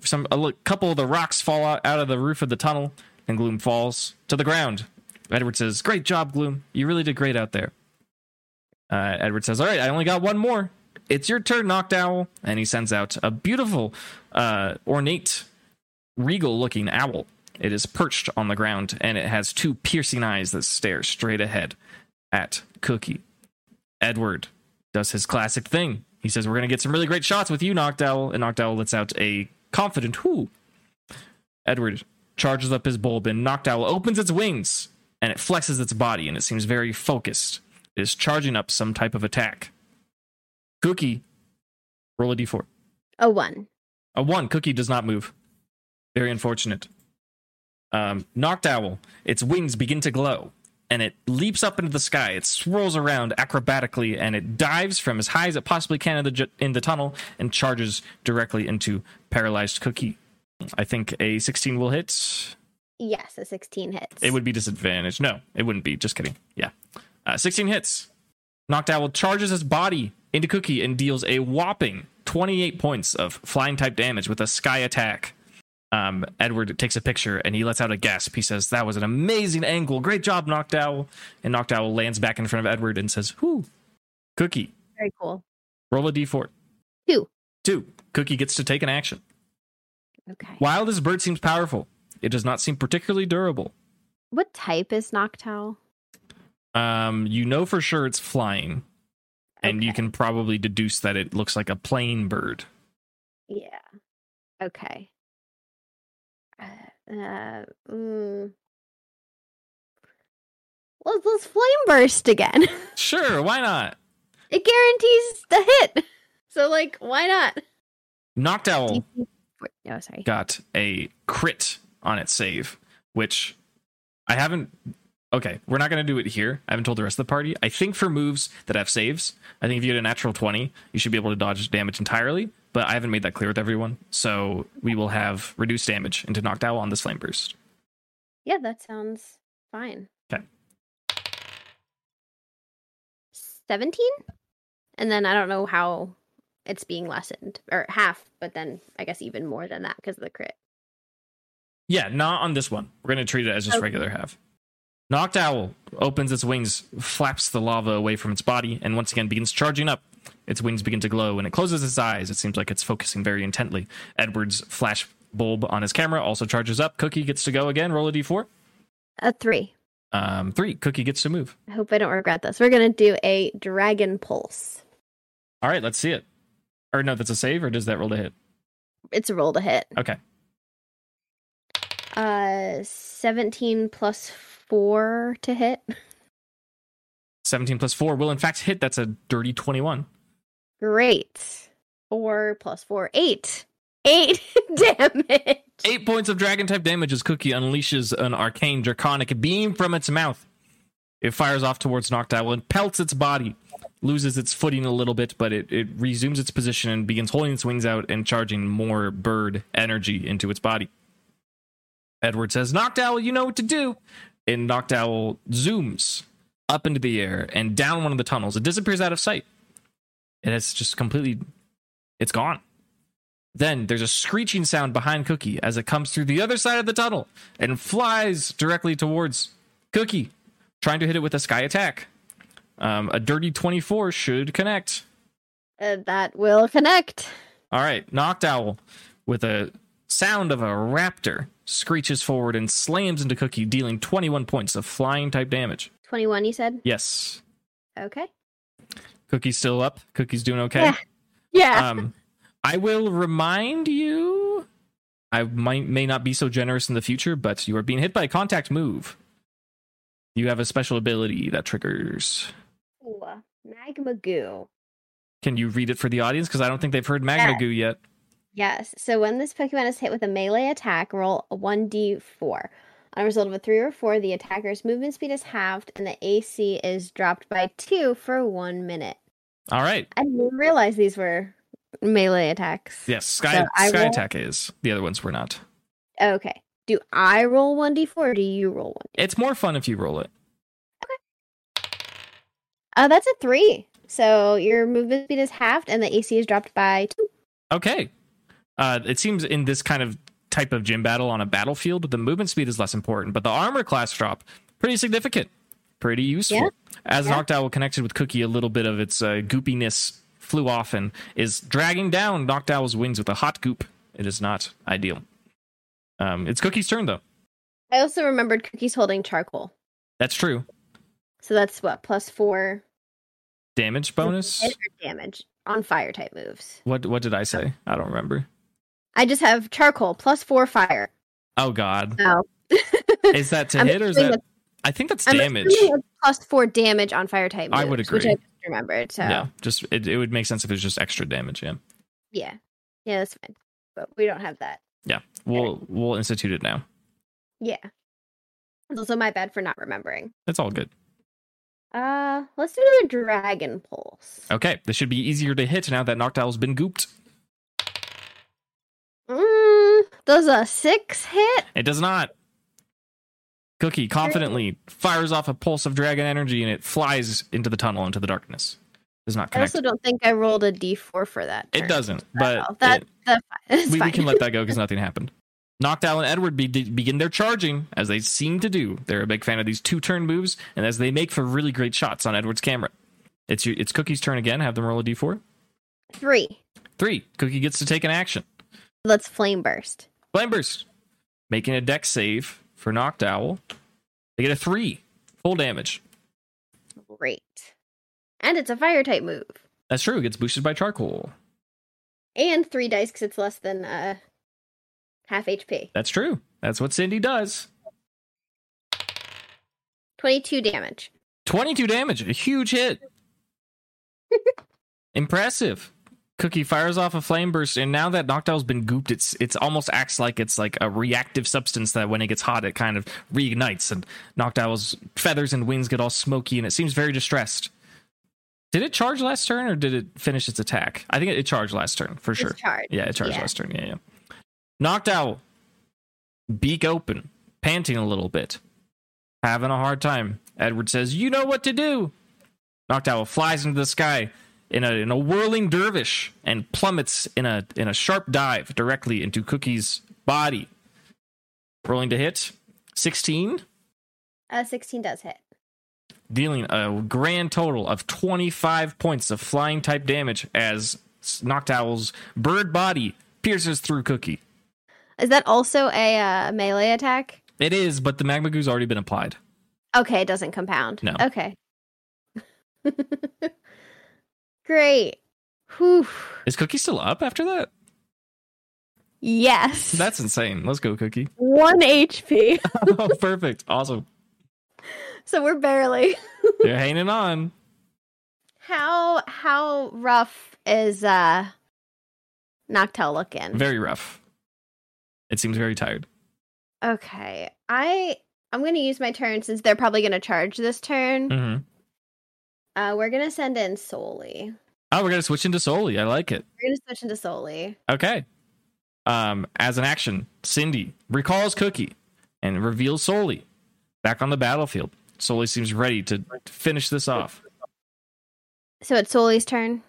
Some a couple of the rocks fall out, out of the roof of the tunnel, and Gloom falls to the ground. Edward says, "Great job, Gloom. You really did great out there." Uh, Edward says, "All right, I only got one more. It's your turn, Noctowl." And he sends out a beautiful, uh, ornate, regal-looking owl. It is perched on the ground, and it has two piercing eyes that stare straight ahead at Cookie. Edward does his classic thing. He says, We're going to get some really great shots with you, Noctowl. And Noctowl lets out a confident whoo. Edward charges up his bulb, and Noctowl opens its wings and it flexes its body, and it seems very focused. It is charging up some type of attack. Cookie, roll a d4. A one. A one. Cookie does not move. Very unfortunate. Um, Noctowl, its wings begin to glow, and it leaps up into the sky. It swirls around acrobatically, and it dives from as high as it possibly can in the, ju- in the tunnel and charges directly into paralyzed Cookie. I think a 16 will hit. Yes, a 16 hits. It would be disadvantage. No, it wouldn't be. Just kidding. Yeah. Uh, 16 hits. Noctowl charges his body into Cookie and deals a whopping 28 points of flying type damage with a sky attack. Um, Edward takes a picture and he lets out a gasp. He says, That was an amazing angle. Great job, Noctowl. And Noctowl lands back in front of Edward and says, Whoo, Cookie, Very cool. roll a d4. Two. Two. Cookie gets to take an action. Okay. While this bird seems powerful, it does not seem particularly durable. What type is Noctowl? Um, you know for sure it's flying, and you can probably deduce that it looks like a plane bird. Yeah. Okay. Uh, mm. Let's, let's flame burst again. Sure, why not? it guarantees the hit. So, like, why not? Noctowl Oh, sorry. got a crit on its save, which I haven't. Okay, we're not going to do it here. I haven't told the rest of the party. I think for moves that have saves, I think if you get a natural 20, you should be able to dodge damage entirely, but I haven't made that clear with everyone. So we will have reduced damage into Noctowl on this Flame Burst. Yeah, that sounds fine. Okay. 17? And then I don't know how it's being lessened, or half, but then I guess even more than that because of the crit. Yeah, not on this one. We're going to treat it as just Okay. regular half. Noctowl opens its wings, flaps the lava away from its body, and once again begins charging up. Its wings begin to glow, and it closes its eyes. It seems like it's focusing very intently. Edward's flash bulb on his camera also charges up. Cookie gets to go again. Roll a d4. A three. Um, three. Cookie gets to move. I hope I don't regret this. We're going to do a dragon pulse. All right, let's see it. Or no, that's a save, or does that roll to hit? It's a roll to hit. Okay. Uh, 17 plus 4 to hit. 17 plus 4 will in fact hit. That's a dirty 21. Great. 4 plus 4, 8. 8 damage. Eight points of dragon type damage as Cookie unleashes an arcane draconic beam from its mouth. It fires off towards Noctowl and pelts its body, loses its footing a little bit, but it, it resumes its position and begins holding its wings out and charging more bird energy into its body. Edward says, Noctowl, you know what to do. And Noctowl zooms up into the air and down one of the tunnels. It disappears out of sight. It has just completely, it's gone. Then there's a screeching sound behind Cookie as it comes through the other side of the tunnel and flies directly towards Cookie, trying to hit it with a sky attack. Um, a dirty 24 should connect. Uh, that will connect. All right, Noctowl with a sound of a raptor screeches forward and slams into Cookie, dealing 21 points of flying type damage. 21, you said? Yes. Okay. Cookie's still up. Cookie's doing okay. Yeah. Yeah. Um, I will remind you. I might may not be so generous in the future, but you are being hit by a contact move. You have a special ability that triggers. Ooh, magma goo. Can you read it for the audience? Because I don't think they've heard Magma. Goo yet. Yes. So when this Pokemon is hit with a melee attack, roll a 1d4. On a result of a 3 or 4, the attacker's movement speed is halved and the AC is dropped by 2 for 1 minute. All right. I didn't realize these were melee attacks. Yes, Sky So Sky roll- Attack is. The other ones were not. Okay. Do I roll 1d4 or do you roll 1? It's more fun if you roll it. Okay. Uh, that's a 3. So your movement speed is halved and the AC is dropped by 2. Okay. Uh, it seems in this kind of type of gym battle on a battlefield, the movement speed is less important, but the armor class drop pretty significant, pretty useful. Yeah. As Yeah. Noctowl connected with Cookie, a little bit of its uh, goopiness flew off and is dragging down Noctowl's wings with a hot goop. It is not ideal. Um, it's Cookie's turn though. I also remembered Cookie's holding charcoal. That's true. So that's what, plus 4 Damage bonus. damage on fire type moves. What what did I say? I don't remember. I just have charcoal plus 4 fire. Oh God, Oh. is that to hit or is that? I think that's I'm damage. plus four damage on fire type. I would moves, Which agree. I just remembered. So Yeah, just it, it would make sense if it was just extra damage. Yeah. yeah, Yeah, that's fine. But we don't have that. Yeah, we'll we'll institute it now. Yeah, it's also my bad for not remembering. It's all good. Uh, let's do a dragon pulse. Okay, this should be easier to hit now that Noctowl's been gooped. Mm, does a six hit? It does not. Cookie confidently fires off a pulse of dragon energy and it flies into the tunnel into the darkness. Does not I also don't think I rolled a d4 for that. It doesn't, but Oh, that it-. We, we can let that go because nothing happened. Noctowl and Edward be, begin their charging as they seem to do. They're a big fan of these two turn moves, and as they make for really great shots on Edward's camera. It's your, it's Cookie's turn again. Have them roll a d4. Three. Three. Cookie gets to take an action. Let's flame burst. Flame burst, making a dex save for Noctowl. They get a three, full damage. Great. And it's a fire type move. That's true. It gets boosted by charcoal. And three dice because it's less than uh half HP. That's true. That's what Cindy does. 22 damage. 22 damage, a huge hit. Impressive. Cookie fires off a flame burst, and now that Noctowl's been gooped, it's it's almost acts like it's like a reactive substance that when it gets hot, it kind of reignites, and Noctowl's feathers and wings get all smoky, and it seems very distressed. Did it charge last turn, or did it finish its attack? I think it, it charged last turn for sure. Yeah, it charged Yeah. last turn. Yeah, yeah. Noctowl, beak open, panting a little bit, having a hard time. Edward says, "You know what to do." Noctowl flies into the sky in a in a whirling dervish and plummets in a in a sharp dive directly into Cookie's body. Rolling to hit, sixteen, Uh, 16 does hit. dealing a grand total of twenty five points of flying type damage as Noctowl's bird body pierces through Cookie. Is that also a uh, melee attack? It is, but the magma goo's already been applied. Okay, it doesn't compound. No. Okay. Great. Whew. Is Cookie still up after that? Yes. That's insane. Let's go, Cookie. one HP. oh, perfect. Awesome. so we're barely. You're hanging on. How how rough is uh Noctowl looking? Very rough. It seems very tired. Okay. I I'm gonna use my turn since they're probably gonna charge this turn. hmm Uh we're gonna send in Soli. Oh, we're gonna switch into Soli. I like it. We're gonna switch into Soli. Okay. Um, as an action, Cindy recalls Cookie and reveals Soli back on the battlefield. Soli seems ready to finish this off. So it's Soli's turn.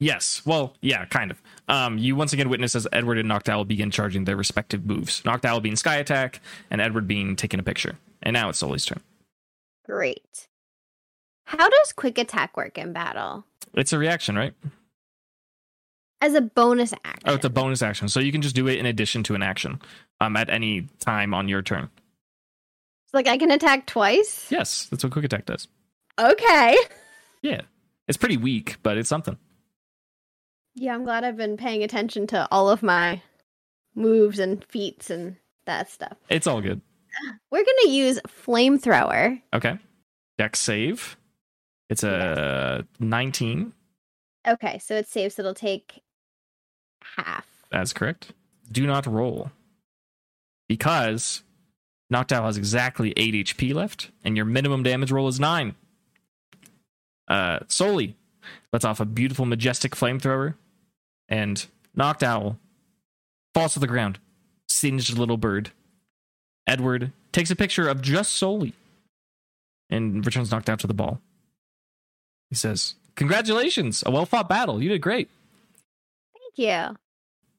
Yes. Well, yeah, kind of. Um, you once again witness as Edward and Noctowl begin charging their respective moves. Noctowl being Sky Attack, and Edward being taking a picture. And now it's Soli's turn. Great. How does quick attack work in battle? It's a reaction, right? As a bonus action. Oh, it's a bonus action, so you can just do it in addition to an action, um, at any time on your turn. It's like I can attack twice? Yes, that's what quick attack does. Okay. Yeah, it's pretty weak, but it's something. Yeah, I'm glad I've been paying attention to all of my moves and feats and that stuff. It's all good. We're gonna use flamethrower. Okay, dex save. It's a 19. Okay, so it saves. so it'll take half. That's correct. Do not roll. Because Noctowl has exactly 8 HP left, and your minimum damage roll is 9. Uh, Soli lets off a beautiful, majestic flamethrower, and Noctowl falls to the ground, singed little bird. Edward takes a picture of just Soli and returns Noctowl to the ball. He says, Congratulations, a well fought battle. You did great. Thank you.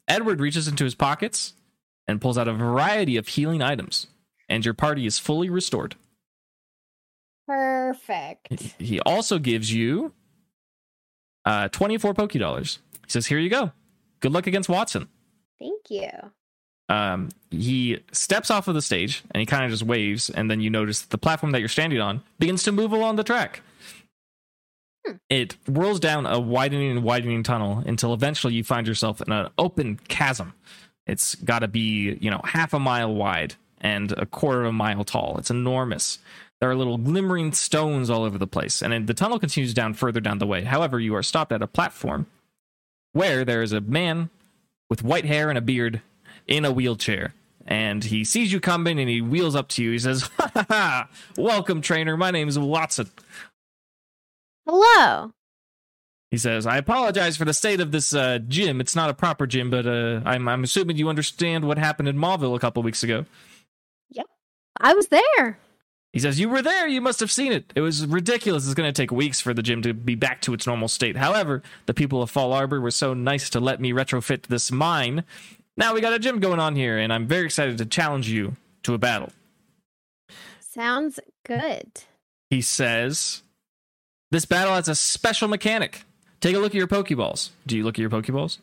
Edward reaches into his pockets and pulls out a variety of healing items, and your party is fully restored. Perfect. He also gives you uh, 24 Poké Dollars. He says, Here you go. Good luck against Wattson. Thank you. Um, he steps off of the stage and he kind of just waves, and then you notice that the platform that you're standing on begins to move along the track. It whirls down a widening and widening tunnel until eventually you find yourself in an open chasm. It's got to be, you know, half a mile wide and a quarter of a mile tall. It's enormous. There are little glimmering stones all over the place, and the tunnel continues down further down the way. However, you are stopped at a platform where there is a man with white hair and a beard in a wheelchair. And he sees you coming and he wheels up to you. He says, ha ha ha, welcome, trainer. My name is Wattson. Hello. He says, I apologize for the state of this uh, gym. It's not a proper gym, but uh, I'm, I'm assuming you understand what happened in Mauville a couple weeks ago. Yep. I was there. He says, You were there. You must have seen it. It was ridiculous. It's going to take weeks for the gym to be back to its normal state. However, the people of Fallarbor were so nice to let me retrofit this mine. Now we got a gym going on here, and I'm very excited to challenge you to a battle. Sounds good. He says, This battle has a special mechanic. Take a look at your Pokeballs. Do you look at your Pokeballs?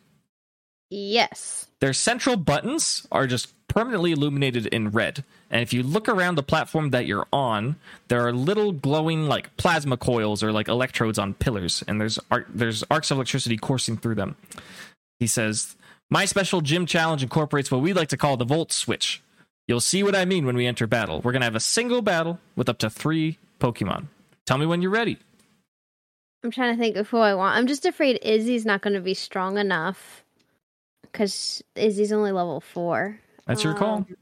Yes. Their central buttons are just permanently illuminated in red. And if you look around the platform that you're on, there are little glowing like plasma coils or like electrodes on pillars, and there's arc, there's arcs of electricity coursing through them. He says, "My special gym challenge incorporates what we like to call the volt switch. You'll see what I mean when we enter battle. We're gonna have a single battle with up to three Pokemon. Tell me when you're ready." I'm trying to think of who I want. I'm just afraid Izzy's not going to be strong enough because Izzy's only level four. That's your call. Um,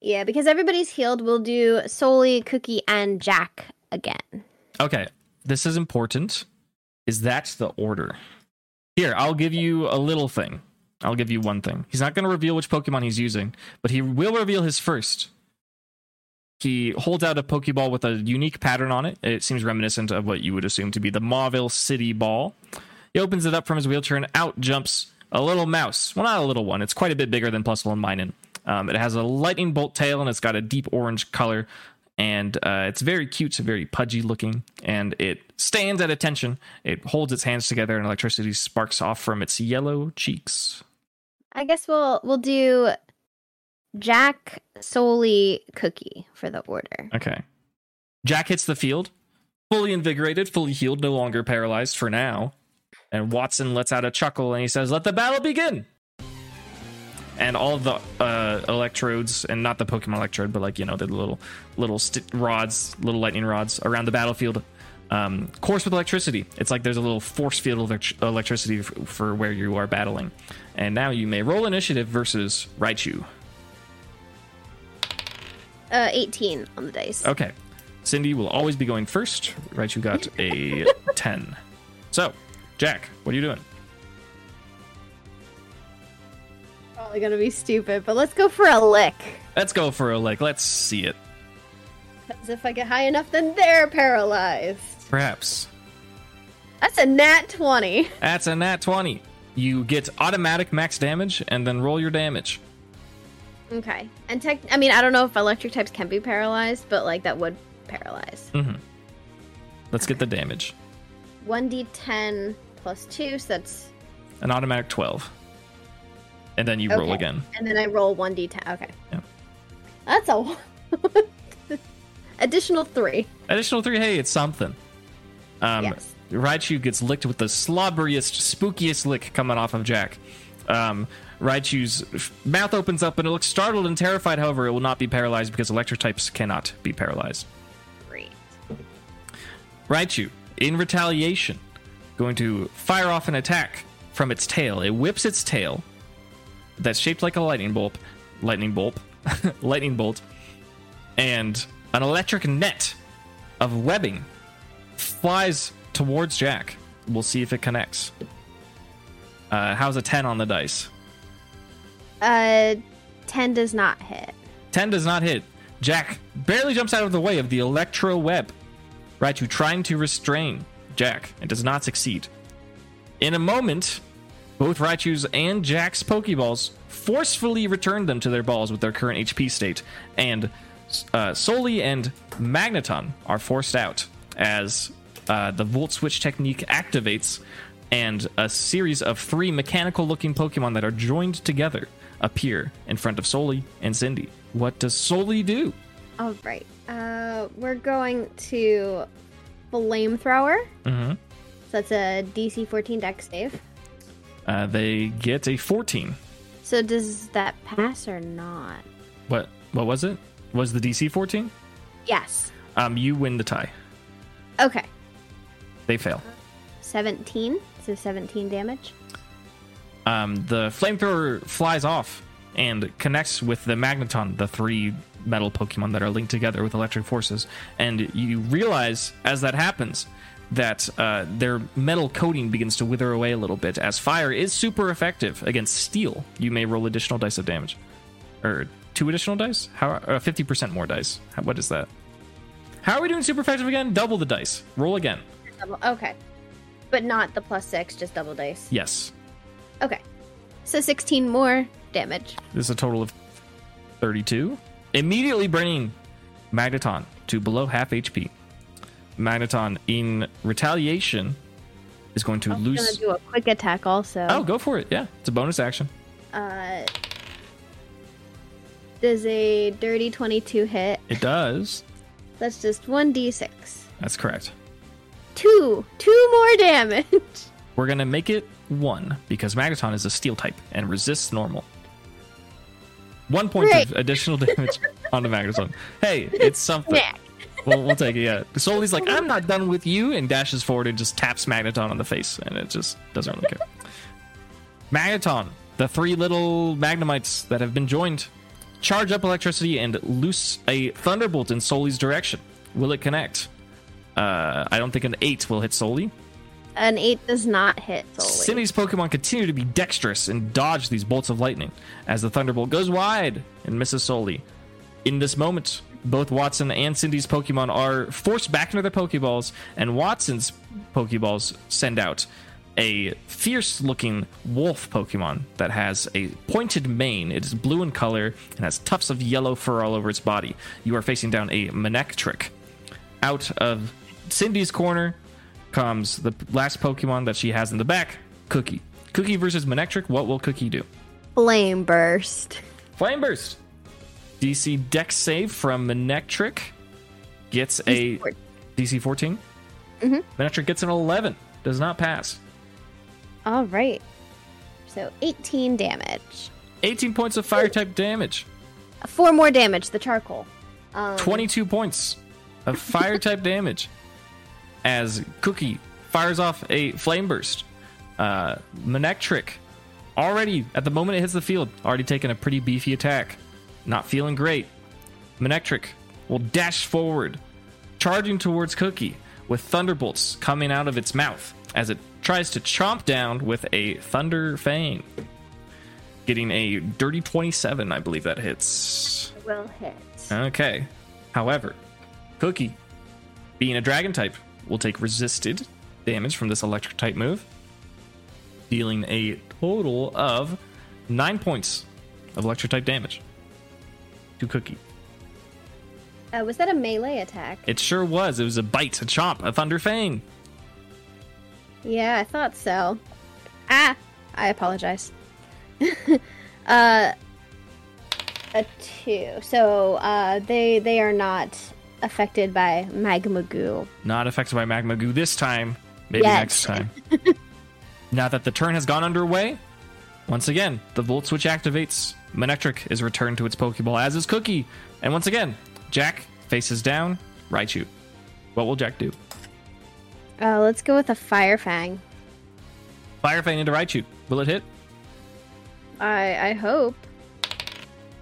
Yeah, because everybody's healed, we'll do Soli, Cookie, and Jack again. Okay, this is important. Is that the order? Here, I'll give you a little thing. I'll give you one thing. He's not going to reveal which Pokemon he's using, but he will reveal his first. He holds out a Pokeball with a unique pattern on it. It seems reminiscent of what you would assume to be the Mauville City Ball. He opens it up from his wheelchair and out jumps a little mouse. Well, not a little one. It's quite a bit bigger than Plusle and Minun. Um, it has a lightning bolt tail and it's got a deep orange color. And uh, it's very cute, so very pudgy looking, and it stands at attention. It holds its hands together, and electricity sparks off from its yellow cheeks. I guess we'll we'll do Jack, Soli, Cookie for the order. Okay. Jack hits the field, fully invigorated, fully healed, no longer paralyzed for now. And Wattson lets out a chuckle and he says, Let the battle begin! And all the uh, electrodes, and not the Pokemon electrode, but like, you know, the little little st- rods, little lightning rods around the battlefield, um, course with electricity. It's like there's a little force field of elect- electricity for where you are battling. And now you may roll initiative versus Raichu. Uh, 18 on the dice. Okay. Cindy will always be going first. Raichu got a 10. So, Jack, what are you doing? Probably gonna be stupid, but let's go for a lick. Let's go for a lick. Let's see it. Because if I get high enough, then they're paralyzed. Perhaps. That's a nat 20. That's a nat 20. You get automatic max damage and then roll your damage. Okay. And tech, I mean, I don't know if electric types can be paralyzed, but like that would paralyze. Mm-hmm. Let's get the damage. 1d10 plus 2, so that's. An automatic 12. And then you roll again. And then I roll 1d10. Okay. Yeah. That's a. Additional 3. Additional three, hey, it's something. Um, Yes. Raichu gets licked with the slobberiest, spookiest lick coming off of Jack. Um, Raichu's mouth opens up and it looks startled and terrified. However, it will not be paralyzed because electric types cannot be paralyzed. Great. Raichu, in retaliation, going to fire off an attack from its tail. It whips its tail that's shaped like a lightning bolt, lightning bolt, lightning bolt, and an electric net of webbing flies towards Jack. We'll see if it connects. Uh, how's a 10 on the dice? Uh, 10 does not hit. 10 does not hit. Jack barely jumps out of the way of the electro web. Raichu trying to restrain Jack and does not succeed. In a moment, both Raichu's and Jack's Pokeballs forcefully return them to their balls with their current HP state, and uh, Soli and Magneton are forced out as uh, the Volt Switch technique activates, and a series of three mechanical looking Pokemon that are joined together appear in front of Soli and Cindy. What does Soli do? All right. Uh, we're going to flamethrower. Mm-hmm. So that's a DC 14 dex save. Uh, they get a 14. So does that pass or not? What? What was it? Was the DC 14? Yes. Um, you win the tie. Okay. They fail. 17. So 17 damage. Um, the flamethrower flies off and connects with the magneton, the three metal Pokemon that are linked together with electric forces. And you realize as that happens that uh, their metal coating begins to wither away a little bit. As fire is super effective against steel, you may roll additional dice of damage, or two additional dice. How uh, fifty percent more dice? How, what is that? How are we doing super effective again? Double the dice. Roll again. Double. Okay. But not the plus 6, just double dice. Yes. Okay. So 16 more damage. This is a total of 32. Immediately bringing Magneton to below half HP. Magneton, in retaliation, is going to I'm going lose. to do a quick attack also. Oh, go for it. Yeah, it's a bonus action. Uh, does a dirty 22 hit? It does. That's just 1d6. That's correct. Two. Two more damage. We're going to make it one because Magneton is a steel type and resists normal. One point of additional damage on the Magneton. Hey, it's something. Nah. We'll, we'll take it, yeah. Soli's like, I'm not done with you, and dashes forward and just taps Magneton on the face, and it just doesn't really care. Magneton, the three little Magnemites that have been joined, charge up electricity and loose a Thunderbolt in Soli's direction. Will it connect? Uh, I don't think an 8 will hit Soli. An 8 does not hit Soli. Cindy's Pokemon continue to be dexterous and dodge these bolts of lightning as the Thunderbolt goes wide and misses Soli. In this moment, both Wattson and Cindy's Pokemon are forced back into their Pokeballs, and Wattson's Pokeballs send out a fierce looking wolf Pokemon that has a pointed mane. It is blue in color and has tufts of yellow fur all over its body. You are facing down a Manectric. Out of Cindy's corner comes the last Pokemon that she has in the back, Cookie. Cookie versus Manectric. What will Cookie do? Flame burst. Flame Burst. DC Dex save from Manectric gets a. DC 14. Mhm. Manectric gets an 11. Does not pass. All right. So 18 damage. 18 points of fire type damage. Four more damage, the charcoal. Um, 22 points of fire type damage as Cookie fires off a flame burst. Uh, Manectric, already at the moment it hits the field, already taken a pretty beefy attack. Not feeling great. Manectric will dash forward, charging towards Cookie with thunderbolts coming out of its mouth as it tries to chomp down with a Thunder Fang. Getting a dirty 27, I believe that hits. Will hit. Okay. However, Cookie, being a dragon type, will take resisted damage from this electric type move, dealing a total of nine points of electric type damage to Cookie. Uh, was that a melee attack? It sure was. It was a bite, a chomp, a thunder fang. Yeah, I thought so. Ah, I apologize. uh, a two. So uh, they they are not affected by magma goo. Not affected by magma goo this time. Maybe Yet. next time. now that the turn has gone underway, once again, the Volt Switch activates. Manectric is returned to its Pokeball, as is Cookie. And once again, Jack faces down, Raichu. What will Jack do? Uh, let's go with a fire fang. Fire Fang into Raichu. Will it hit? I I hope.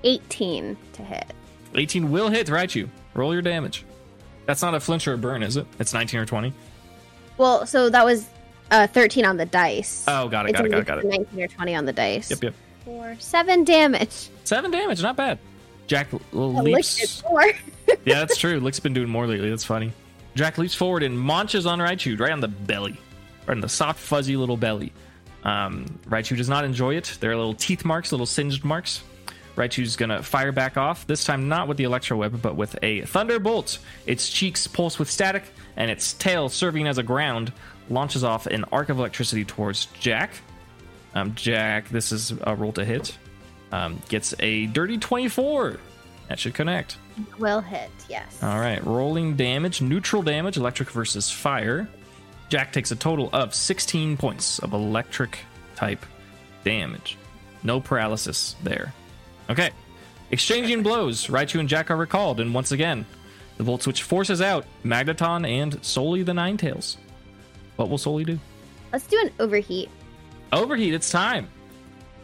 Eighteen to hit. 18 will hit Raichu. Roll your damage. That's not a flinch or a burn, is it? It's 19 or 20. Well, so that was uh, thirteen on the dice. Oh, got it, got it, got it, got it. Nineteen or twenty on the dice. Yep, yep. Four, seven damage. Seven damage, not bad. Jack l- leaps. yeah, that's true. Lick's been doing more lately. That's funny. Jack leaps forward and munches on Raichu right on the belly, right on the soft, fuzzy little belly. Um, Raichu does not enjoy it. There are little teeth marks, little singed marks. Raichu's gonna fire back off. This time, not with the electro weapon, but with a thunderbolt. Its cheeks pulse with static, and its tail, serving as a ground, launches off an arc of electricity towards Jack. Um, Jack, this is a roll to hit. Um, gets a dirty 24. That should connect. Will hit. Yes. All right, rolling damage, neutral damage, electric versus fire. Jack takes a total of 16 points of electric type damage. No paralysis there. Okay. Exchanging blows, Raichu and Jack are recalled, and once again, the Volt Switch forces out Magneton and Soli the Ninetales. What will Soli do? Let's do an overheat. Overheat, it's time.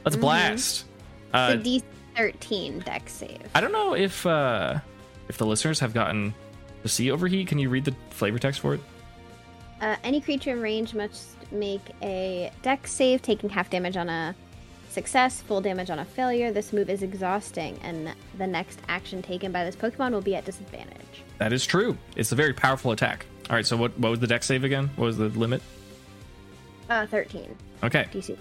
Let's blast. Uh, So D thirteen dex save. I don't know if uh, if the listeners have gotten to see Overheat. Can you read the flavor text for it? Uh, any creature in range must make a dex save, taking half damage on a success, full damage on a failure. This move is exhausting, and the next action taken by this Pokemon will be at disadvantage. That is true. It's a very powerful attack. All right, so what what was the dex save again? What was the limit? Uh, 13 Okay. DC.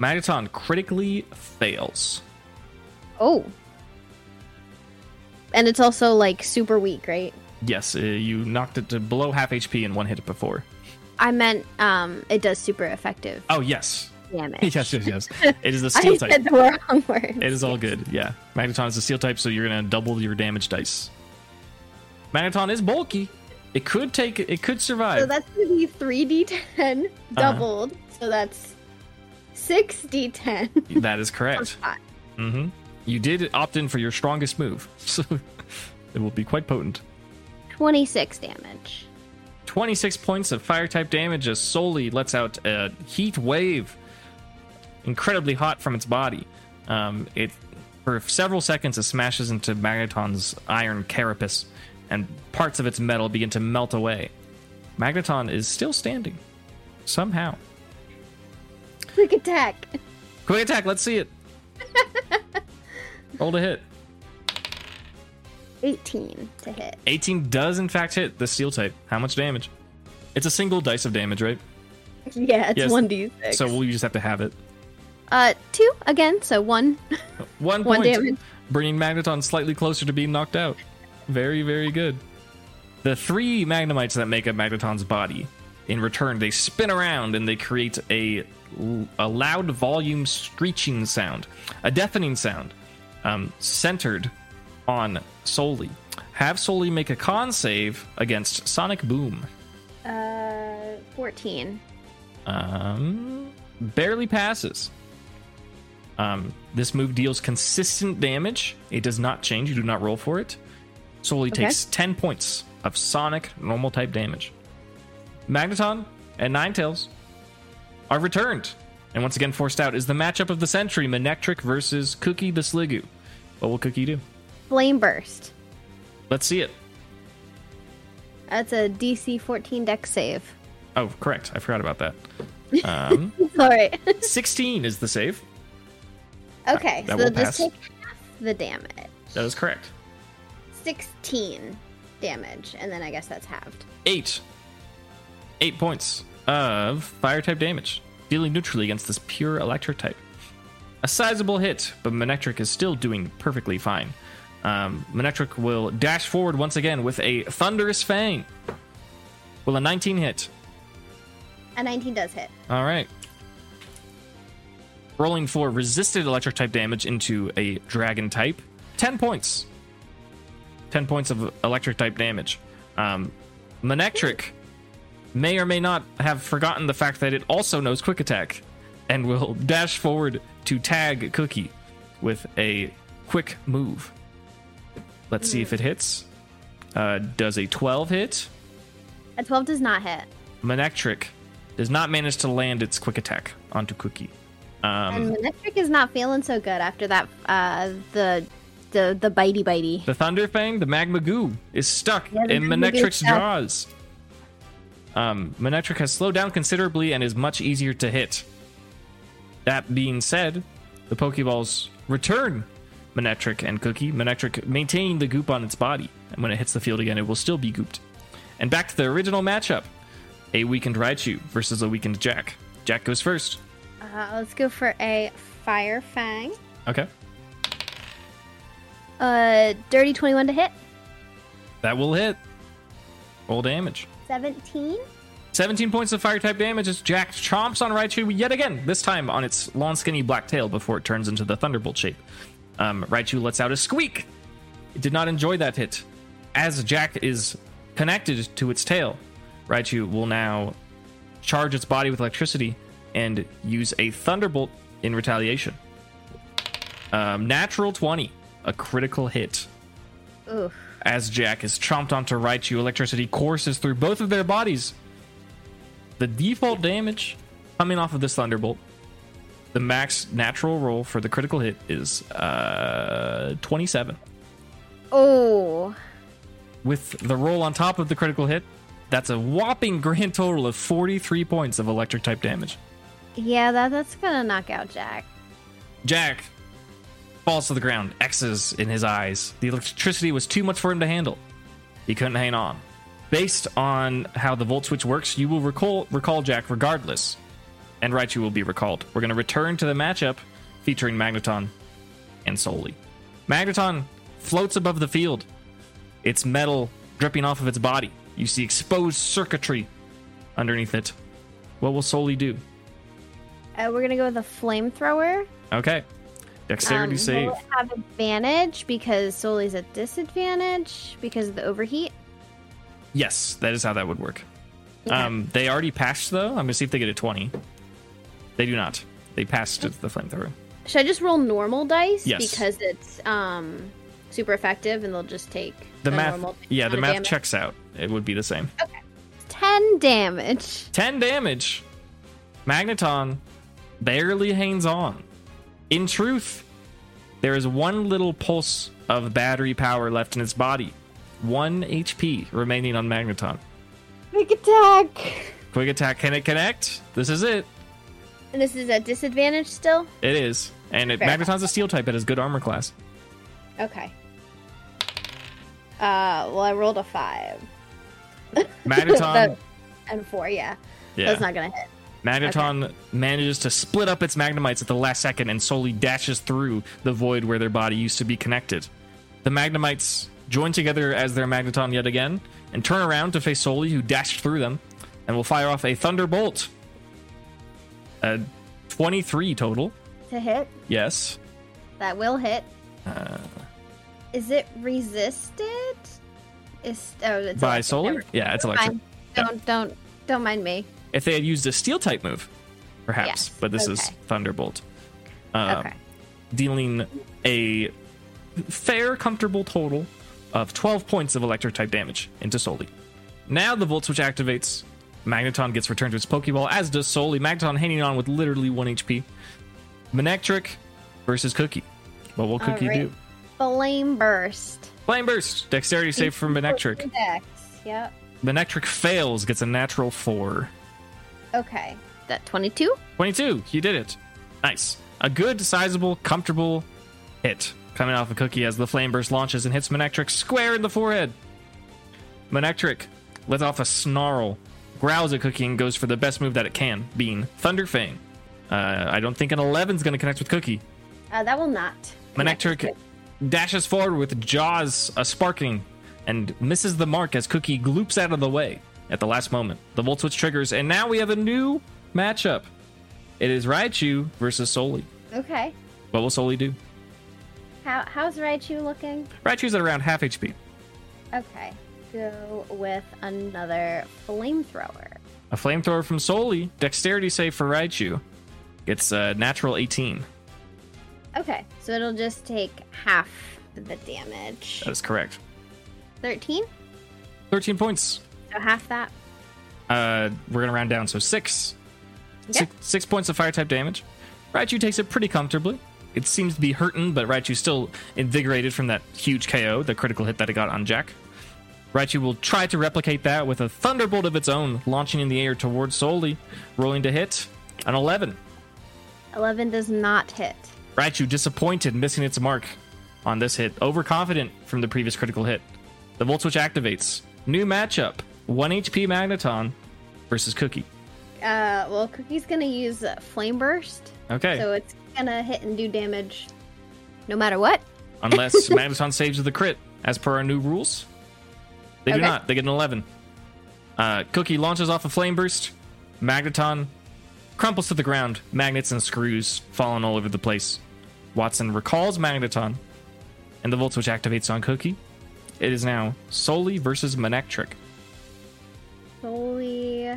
Magneton critically fails. Oh. And it's also like super weak, right? Yes, uh, you knocked it to below half HP in one hit it before. I meant um, it does super effective Oh, yes. Damage. Yes, yes, yes. It is a steel said type. the wrong word. It is all good. Yeah. Magneton is a steel type, so you're going to double your damage dice. Magneton is bulky. It could take it could survive. So that's gonna be three D10 doubled. So that's six D10. that is correct. hmm You did opt in for your strongest move, so it will be quite potent. 26 damage. 26 points of fire type damage as Soli lets out a heat wave, incredibly hot from its body. Um, it for several seconds it smashes into Magneton's iron carapace, and parts of its metal begin to melt away. Magneton is still standing, somehow. Quick attack. Quick attack! Let's see it. Roll to hit. 18 to hit. 18 does in fact hit the steel type. How much damage? It's a single dice of damage, right? Yeah, it's Yes. 1d6. So we just have to have it. Uh, two again, so one. One One point, damage. bringing Magneton slightly closer to being knocked out. Very, very good. The three Magnemites that make up Magneton's body, in return, they spin around and they create a, a loud volume screeching sound, a deafening sound, um, centered on Soli. Have Soli make a con save against Sonic Boom. Uh, 14. Um, barely passes. Um, this move deals consistent damage. It does not change. You do not roll for it. Soli Okay. takes 10 points of sonic normal type damage. Magneton and Ninetales are returned. And once again, forced out is the matchup of the century Manectric versus Cookie the Sliggoo. What will Cookie do? Flame Burst. Let's see it. That's a DC 14 dex save. Oh, correct. I forgot about that. Um, Alright. 16 is the save. Okay, That so will just take half the damage. That is correct. 16 damage, and then I guess that's halved. Eight. eight points of fire type damage, dealing neutrally against this pure electric type. A sizable hit, but Manectric is still doing perfectly fine. Um, Manectric will dash forward once again with a Thunderous Fang. Will a 19 hit? A 19 does hit. All right. Rolling for resisted electric type damage into a dragon type. 10 points. 10 points of electric type damage. Um, Manectric may or may not have forgotten the fact that it also knows quick attack and will dash forward to tag Cookie with a quick move. Let's see if it hits. Uh, does a 12 hit? A 12 does not hit. Manectric does not manage to land its quick attack onto Cookie. Um, And Manectric is not feeling so good after that. Uh, the the the bitey bitey. the Thunder Fang, the Magma Goo, is stuck Yeah, in Manectric's jaws. Um, Manectric has slowed down considerably and is much easier to hit. That being said, the Pokeballs return Manectric and Cookie. Manectric maintaining the goop on its body, and when it hits the field again, it will still be gooped. And back to the original matchup: a weakened Raichu versus a weakened Jack. Jack goes first. Uh, let's go for a Fire Fang. Okay, Uh, dirty 21 to hit. that will hit. Roll damage. 17. 17 points of fire type damage as Jack chomps on Raichu yet again, this time on its long, skinny black tail before it turns into the Thunderbolt shape. Um, Raichu lets out a squeak. It did not enjoy that hit. As Jack is connected to its tail, Raichu will now charge its body with electricity and use a Thunderbolt in retaliation. Um, natural 20, a critical hit. Ooh. As Jack is chomped onto Raichu, electricity courses through both of their bodies. The default damage coming off of this Thunderbolt, the max natural roll for the critical hit is uh, 27. Oh. With the roll on top of the critical hit, that's a whopping grand total of 43 points of electric type damage. Yeah, that that's gonna knock out Jack. Jack falls to the ground, X's in his eyes. The electricity was too much for him to handle. He couldn't hang on. Based on how the volt switch works, you will recall recall Jack regardless, and Raichu will be recalled. We're going to return to the matchup featuring Magneton and Soli. Magneton floats above the field, its metal dripping off of its body. You see exposed circuitry underneath it. What will Soli do? Uh, we're gonna go with a flamethrower. Okay, dexterity Um, save. Have advantage because Soli's at disadvantage because of the overheat? Yes, that is how that would work. Okay. Um, they already passed though. I'm gonna see if they get a 20. They do not. They passed the flamethrower. Should I just roll normal dice Yes. because it's um super effective and they'll just take The math, normal yeah, the math damage? checks out. It would be the same. Okay. Ten damage. 10 damage. Magneton barely hangs on. In truth, there is one little pulse of battery power left in its body. One HP remaining on Magneton. Quick attack. Quick attack. Can it connect? This is it. And this is at disadvantage still. It is. And it, Fair Magneton's a steel type. It has good armor class. Okay. Uh, well, I rolled a five. Magneton. And four, yeah. yeah. That's not gonna hit. Magneton manages to split up its Magnemites at the last second and slowly dashes through the void where their body used to be connected. The Magnemites join together as their Magneton yet again and turn around to face Soli, who dashed through them, and will fire off a Thunderbolt. A 23 total. To hit. Yes. That will hit. Uh, Is it resisted? Is oh, it's by electric, Soli? Yeah, it's electric. Don't don't don't mind me. If they had used a steel type move, perhaps, Yes, but this is. Thunderbolt. Uh, okay. dealing a fair, comfortable total of 12 points of electric type damage into Soli. Now the Volt Switch activates. Magneton gets returned to its Pokeball, as does Soli. Magneton hanging on with literally 1 HP. Manectric versus Cookie. What will Cookie Alright. do? Flame burst. Flame Burst! Dexterity save from Manectric. Dex. Yep. Manectric fails, gets a natural 4. Okay. That twenty-two. 22. You did it. Nice. A good, sizable, comfortable hit coming off a cookie as the flame burst launches and hits Manectric square in the forehead. Manectric lets off a snarl, growls at Cookie and goes for the best move that it can, being Thunder Fang. Uh, I don't think an 11 is going to connect with Cookie. Uh, that will not. Manectric dashes forward with jaws a sparking and misses the mark as Cookie gloops out of the way at the last moment. The Volt Switch triggers, and now we have a new matchup. It is Raichu versus Soli. Okay. What will Soli do? How how's Raichu looking? Raichu's at around half HP. Okay. Go with another flamethrower. A flamethrower from Soli. Dexterity save for Raichu. It's a natural 18. Okay, so it'll just take half the damage. That is correct. 13? 13 points. So half that. Uh, we're gonna round down, so six. Six, six points of fire type damage. Raichu takes it pretty comfortably. It seems to be hurting, but Raichu's still invigorated from that huge KO, the critical hit that it got on Jack. Raichu will try to replicate that with a thunderbolt of its own, launching in the air towards Soli, rolling to hit an 11. 11 does not hit. Raichu disappointed, missing its mark on this hit, overconfident from the previous critical hit. The Volt Switch activates. New matchup 1 HP Magneton versus Cookie. Uh, well, Cookie's gonna use Flame Burst, Okay. so it's gonna hit and do damage no matter what. Unless Magneton saves with a crit, as per our new rules. They do Okay. not. They get an 11. Uh, Cookie launches off a flame burst. Magneton crumples to the ground. Magnets and screws falling all over the place. Wattson recalls Magneton, and the Volt Switch activates on Cookie. It is now Soli versus Manectric. Soli.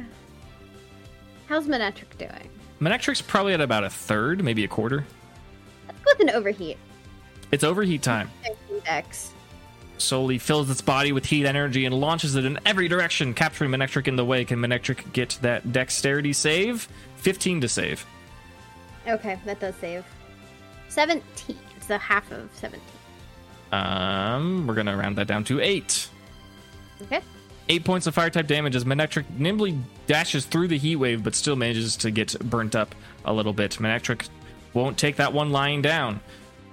How's Manectric doing? Manectric's probably at about a third, maybe a quarter. Let's go with an overheat. It's overheat time. 13 dex. Soli fills its body with heat energy and launches it in every direction, capturing Manectric in the way. Can Manectric get that dexterity save? 15 to save. Okay, that does save. 17. It's So half of 17. Um, we're gonna round that down to eight. Okay. Eight points of fire type damage as Manectric nimbly dashes through the heat wave, but still manages to get burnt up a little bit. Manectric won't take that one lying down.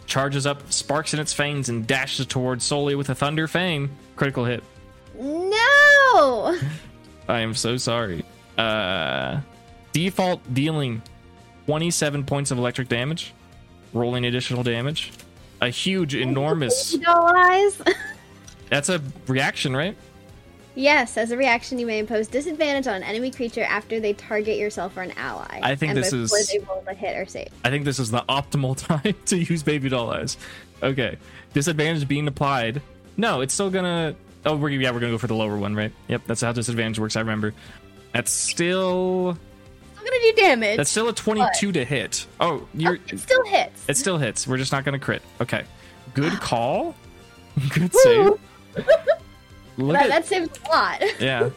Charges up, sparks in its fangs, and dashes towards Soli with a Thunder Fang. Critical hit. No! I am so sorry. Uh, default dealing 27 points of electric damage, rolling additional damage. A huge, enormous. That's a reaction, right? Yes, as a reaction, you may impose disadvantage on an enemy creature after they target yourself or an ally. I think and this before is- they roll a hit or save. I think this is the optimal time to use baby doll eyes. Okay, disadvantage being applied. No, it's still gonna. Oh, we're yeah, we're gonna go for the lower one, right? Yep, that's how disadvantage works. I remember. That's still Still gonna do damage. that's still a 22 to hit. Oh, you're Oh, it still hits. It still hits. We're just not going to crit. Okay. Good call. Good save. Look that, at that saves a lot. yeah.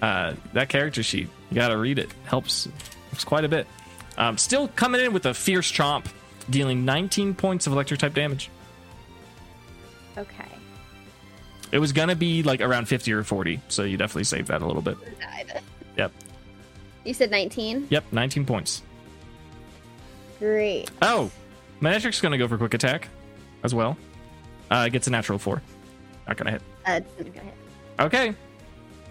Uh, that character sheet. You got to read it. Helps. Helps quite a bit. Um, still coming in with a fierce chomp, dealing 19 points of electric type damage. okay. It was gonna be like around 50 or 40, so you definitely saved that a little bit. Died. Yep. You said 19? Yep. 19 points. Great. Oh, Manectric's gonna go for quick attack as well. Uh, gets a natural four. Not gonna hit. Uh, it's not gonna hit. Okay,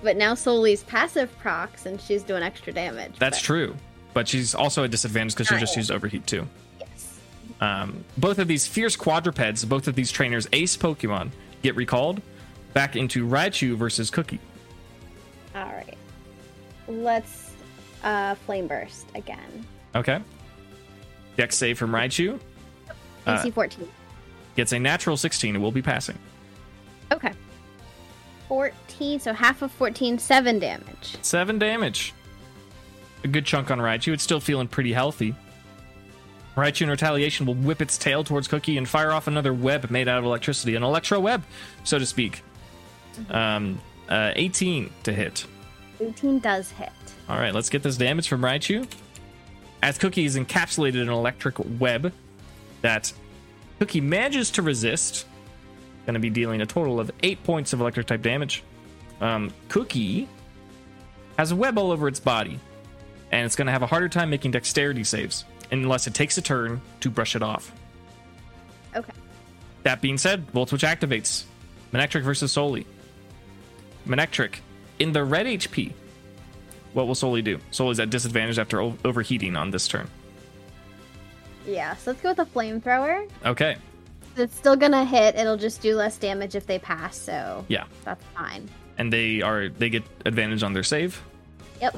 But now Soli's passive procs and she's doing extra damage. that's but- true. But she's also at disadvantage because she just used overheat too. Yes. Um, both of these fierce quadrupeds, both of these trainers' ace Pokemon, get recalled back into Raichu versus Cookie. All right. Let's uh, flame burst again. Okay. Dex save from Raichu Uh, AC 14. gets a natural 16. It will be passing. Okay. 14, so half of 14, 7 damage. Seven damage. A good chunk on Raichu. It's still feeling pretty healthy. Raichu in retaliation will whip its tail towards Cookie and fire off another web made out of electricity, an electro web, so to speak. Um, uh, 18 to hit. 18 does hit. All right, let's get this damage from Raichu. As Cookie is encapsulated in an electric web that Cookie manages to resist, going to be dealing a total of eight points of electric type damage. Um, Cookie has a web all over its body, and it's going to have a harder time making dexterity saves unless it takes a turn to brush it off. Okay. That being said, Volt Switch activates. Manectric versus Soli. Manectric in the red HP What will Soli do? Soli's at disadvantage after overheating on this turn. Yeah, so let's go with the flamethrower. Okay. It's still gonna hit. It'll just do less damage if they pass, so Yeah. that's fine. And they are they get advantage on their save. Yep.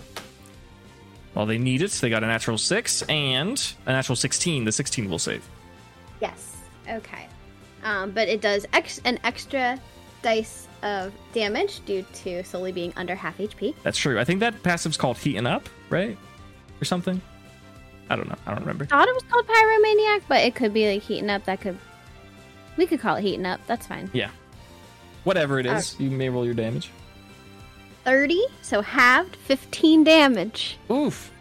Well, they need it. They got a natural six and a natural sixteen. The sixteen will save. Yes. Okay. Um, but it does ex- an extra dice of damage due to Soli being under half HP. That's true. I think that passive's called heating up, right? Or something. I don't know. I don't remember. I thought it was called Pyromaniac, but it could be like heating up. That could we could call it heating up. That's fine. Yeah. Whatever it is, you may roll your damage. Thirty, so halved, fifteen damage. Oof.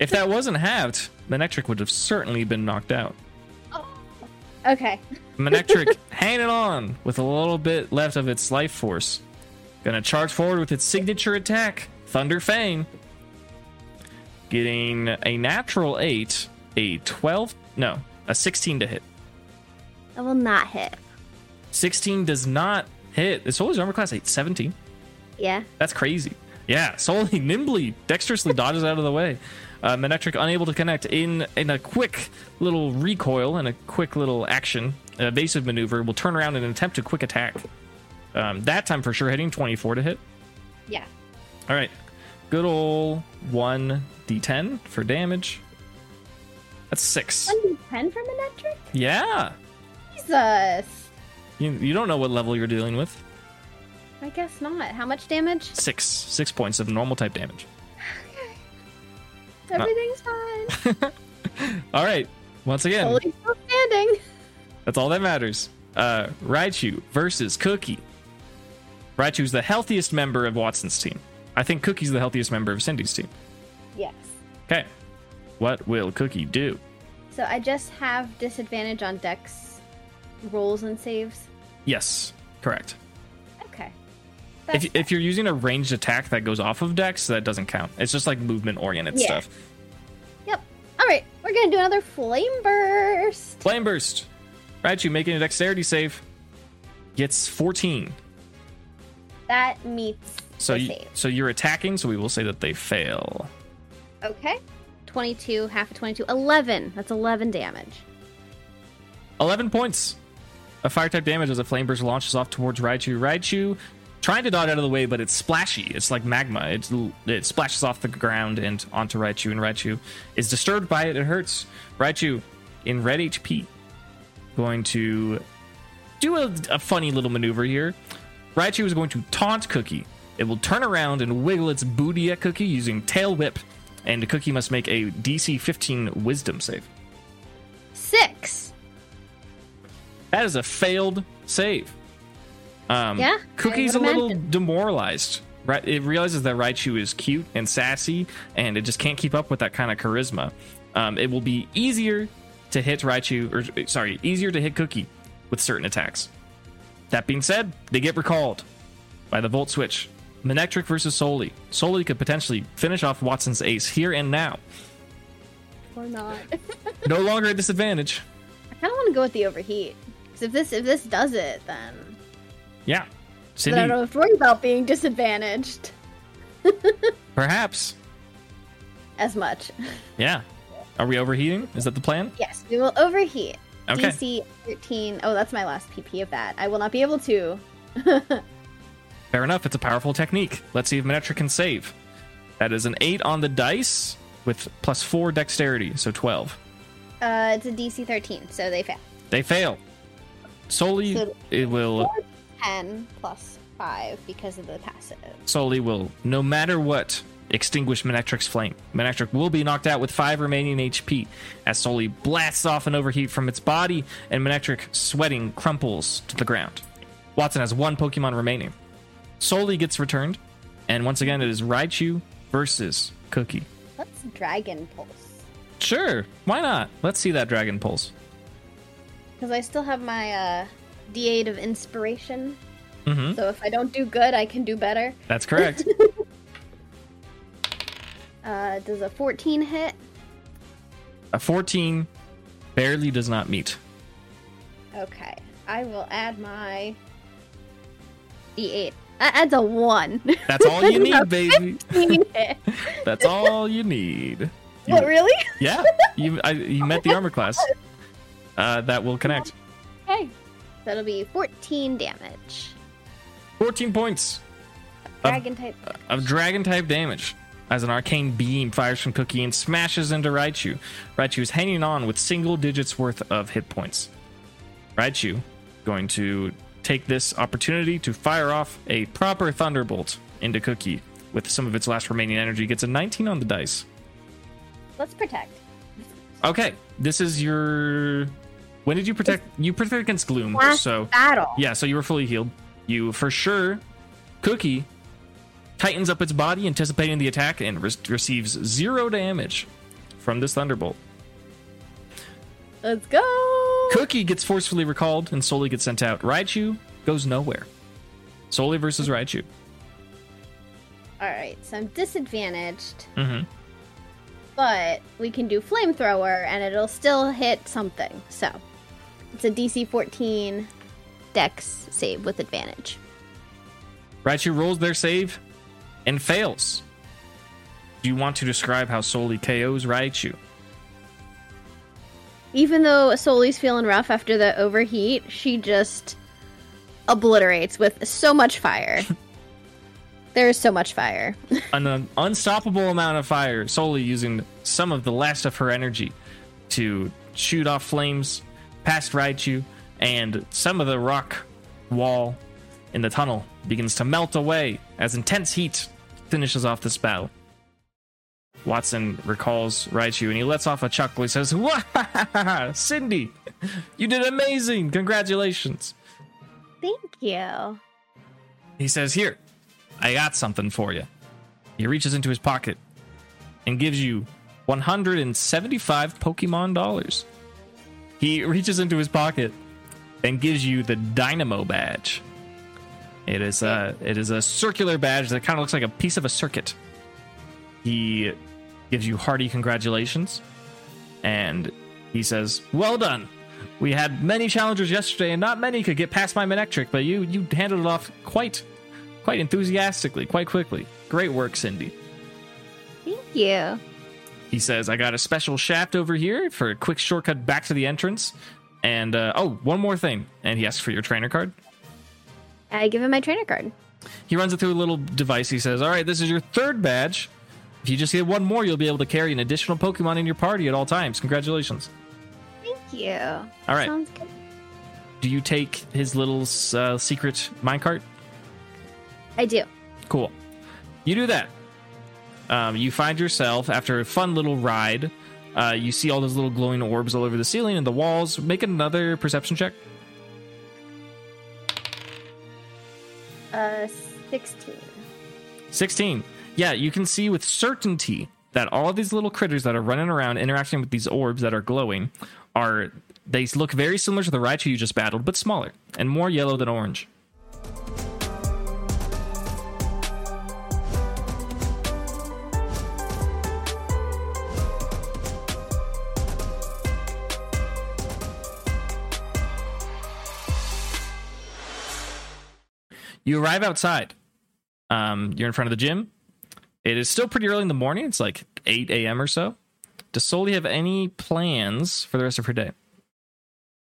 if that wasn't halved, Manectric would have certainly been knocked out. Oh, okay. Manectric hanging on with a little bit left of its life force. Gonna charge forward with its signature attack, Thunder Fang. Getting a natural 8, a 12, no, a 16 to hit. That will not hit. 16 does not hit. It's always armor class 8, 17. Yeah. That's crazy. Yeah, Soli nimbly, dexterously dodges out of the way. Uh, Manectric unable to connect in in a quick little recoil and a quick little action, evasive maneuver, will turn around and attempt a quick attack. Um, that time for sure hitting 24 to hit. Yeah. All right, good old 1d10 for damage. That's six. 1d10 from Electric? Yeah, Jesus. you, you don't know what level you're dealing with. I guess not. How much damage? Six, six points of normal type damage. okay. Everything's fine. All right, once again, Soli still standing. That's all that matters. Uh, Raichu versus Cookie. Raichu's the healthiest member of Wattson's team. I think Cookie's the healthiest member of Cindy's team. Yes. Okay. What will Cookie do? So I just have disadvantage on dex rolls and saves. Yes, correct. Okay. If, That's if you're using a ranged attack that goes off of Dex, that doesn't count. It's just like movement oriented Yeah. stuff. Yep. All right, we're gonna do another flame burst. Flame Burst. Right, you making a dexterity save. Gets 14. That meets So you, save. so you're attacking, so we will say that they fail. Okay. Twenty-two, half of twenty-two, eleven. That's eleven damage. 11 points of fire type damage as a flame burst launches off towards Raichu. Raichu trying to dodge out of the way, but it's splashy. It's like magma. It's, it splashes off the ground and onto Raichu, and Raichu is disturbed by it. It hurts. Raichu in red HP going to do a, a funny little maneuver here. Raichu is going to taunt Cookie. It will turn around and wiggle its booty at Cookie using Tail Whip, and Cookie must make a DC 15 Wisdom save. Six. That is a failed save. Um, Yeah, Cookie's a little demoralized. Right, it realizes that Raichu is cute and sassy, and it just can't keep up with that kind of charisma. Um, it will be easier to hit Raichu, or sorry, easier to hit Cookie with certain attacks. That being said, they get recalled by the Volt Switch. Manectric versus Soli. Soli could potentially finish off Wattson's ace here and now. Or not. No longer at disadvantage. I kind of want to go with the overheat. If this if this does it, then Yeah. then I don't have to worry about being disadvantaged perhaps. as much. Yeah. Are we overheating? Is that the plan? Yes, we will overheat. Okay. DC 13. Oh, that's my last PP of that. I will not be able to. Fair enough. It's a powerful technique. Let's see if Manectric can save. That is an 8 on the dice with plus 4 dexterity, so 12. Uh, it's a DC 13, so they fail. They fail. Soli So- it will 10 plus 5 because of the passive. Soli will, no matter what, extinguish Manectric's flame. Manectric will be knocked out with 5 remaining HP as Soli blasts off an overheat from its body and Manectric sweating crumples to the ground. Wattson has one Pokemon remaining. Soli gets returned, and once again it is Raichu versus Cookie. Let's Dragon Pulse. Sure, why not? Let's see that Dragon Pulse. Because I still have my uh, D8 of Inspiration. hmm So if I don't do good, I can do better. That's correct. Uh, does a 14 hit? A 14 barely does not meet. Okay. I will add my D8. That adds a one. That's all you need, baby. That's all you need. You- what, really? Yeah, you I, you met the armor class. Uh, that will connect. Okay. That'll be 14 damage. 14 points Dragon type. of dragon type damage as an arcane beam fires from Cookie and smashes into Raichu. Raichu is hanging on with single digits worth of hit points. Raichu going to take this opportunity to fire off a proper thunderbolt into Cookie with some of its last remaining energy. Gets a 19 on the dice. Let's protect. Okay, this is your. When did you protect? You protect against gloom, Last so battle. yeah, so you were fully healed. You for sure, Cookie tightens up its body, anticipating the attack, and re- receives zero damage from this thunderbolt. Let's go. Cookie gets forcefully recalled and Soli gets sent out. Raichu goes nowhere. Soli versus Raichu. All right, so I'm disadvantaged, Mm-hmm. But we can do flamethrower and it'll still hit something. So it's a DC 14 Dex save with advantage. Raichu rolls their save and fails. Do you want to describe how Soli KOs Raichu? Even though Soli's feeling rough after the overheat, she just obliterates with so much fire. there is so much fire. an un- unstoppable amount of fire, Soli using some of the last of her energy to shoot off flames past Raichu, and some of the rock wall in the tunnel begins to melt away as intense heat finishes off this battle. Wattson recalls Raichu and he lets off a chuckle. He says, Wah! Cindy, you did amazing! Congratulations! Thank you. He says, Here, I got something for you. He reaches into his pocket and gives you 175 Pokemon dollars. He reaches into his pocket and gives you the Dynamo badge. It is a it is a circular badge that kind of looks like a piece of a circuit. He gives you hearty congratulations and he says, "Well done. We had many challengers yesterday and not many could get past my Manectric, but you you handled it off quite quite enthusiastically, quite quickly. Great work, Cindy." Thank you. He says, I got a special shaft over here for a quick shortcut back to the entrance. And, uh, oh, one more thing. And he asks for your trainer card. I give him my trainer card. He runs it through a little device. He says, All right, this is your third badge. If you just get one more, you'll be able to carry an additional Pokemon in your party at all times. Congratulations. Thank you. All right. Sounds good. Do you take his little uh, secret minecart? I do. Cool. You do that. Um, you find yourself after a fun little ride. Uh, you see all those little glowing orbs all over the ceiling and the walls. Make another perception check. Uh, 16. 16. Yeah, you can see with certainty that all of these little critters that are running around interacting with these orbs that are glowing are they look very similar to the Raichu you just battled, but smaller and more yellow than orange. You arrive outside. Um, you're in front of the gym. It is still pretty early in the morning. It's like 8 a.m. or so. Does Soli have any plans for the rest of her day?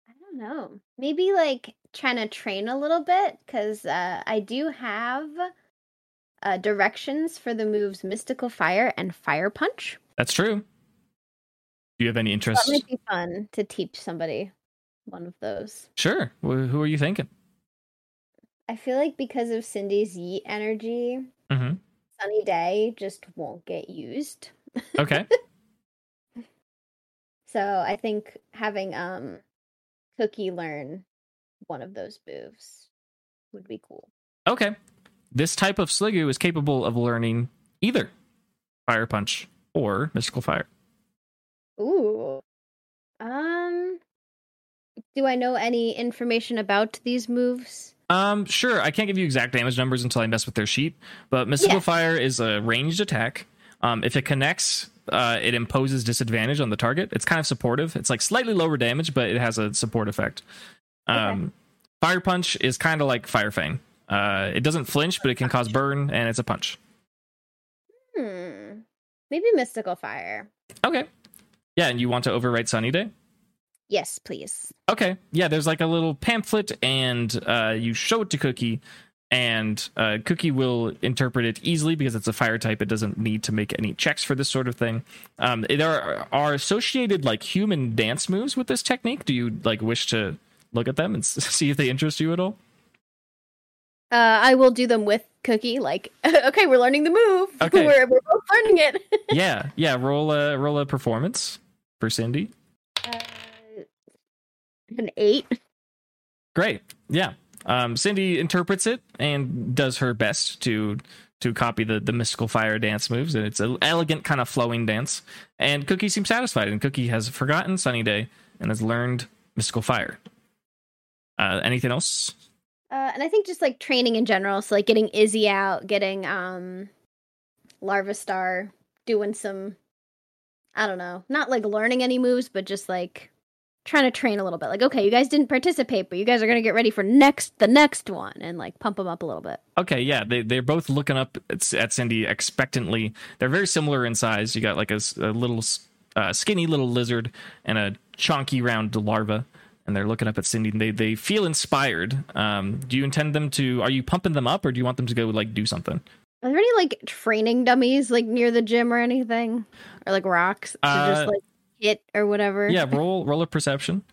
I don't know. Maybe like trying to train a little bit because uh, I do have uh, directions for the moves Mystical Fire and Fire Punch. That's true. Do you have any interest? That might be fun to teach somebody one of those. Sure. Who are you thinking? I feel like because of Cindy's yeet energy, hmm Sunny Day just won't get used. Okay. So I think having um Cookie learn one of those moves would be cool. okay. This type of Sliggoo is capable of learning either Fire Punch or Mystical Fire. Ooh. Um do I know any information about these moves? Um, sure. I can't give you exact damage numbers until I mess with their sheet, but Mystical Yeah. Fire is a ranged attack. Um, if it connects, uh, it imposes disadvantage on the target. It's kind of supportive. It's like slightly lower damage, but it has a support effect. Um, Fire Punch is kind of like Fire Fang. Uh, it doesn't flinch, but it can cause burn, and it's a punch. Hmm. Maybe mystical fire. Okay. Yeah, and you want to overwrite Sunny Day? Yes, please. Okay. Yeah, there's like a little pamphlet, and uh, you show it to Cookie, and uh, Cookie will interpret it easily because it's a fire type. It doesn't need to make any checks for this sort of thing. Um, there are, are associated like human dance moves with this technique. Do you like wish to look at them and see if they interest you at all? Uh, I will do them with Cookie. Like, okay, we're learning the move. Okay. we're, we're both learning it. yeah, yeah. Roll a roll a performance for Cindy. uh, an eight. Great. Yeah. Um, Cindy interprets it and does her best to to copy the the mystical fire dance moves, and it's an elegant kind of flowing dance. And Cookie seems satisfied, and Cookie has forgotten Sunny Day and has learned mystical fire. Uh, anything else? Uh, and I think just like training in general, so like getting Izzy out, getting um Larvesta doing some I don't know, not like learning any moves, but just like trying to train a little bit. Like, okay, you guys didn't participate, but you guys are gonna get ready for next the next one and like pump them up a little bit. Okay, yeah, they they're both looking up at, at Cindy expectantly. They're very similar in size. You got like a little uh, skinny little lizard and a chonky round larva, and they're looking up at Cindy. And they they feel inspired. Um, do you intend them to? Are you pumping them up, or do you want them to go like do something? Are there any like training dummies like near the gym or anything, or like rocks to Uh, just like hit or whatever? Yeah, roll roll a perception.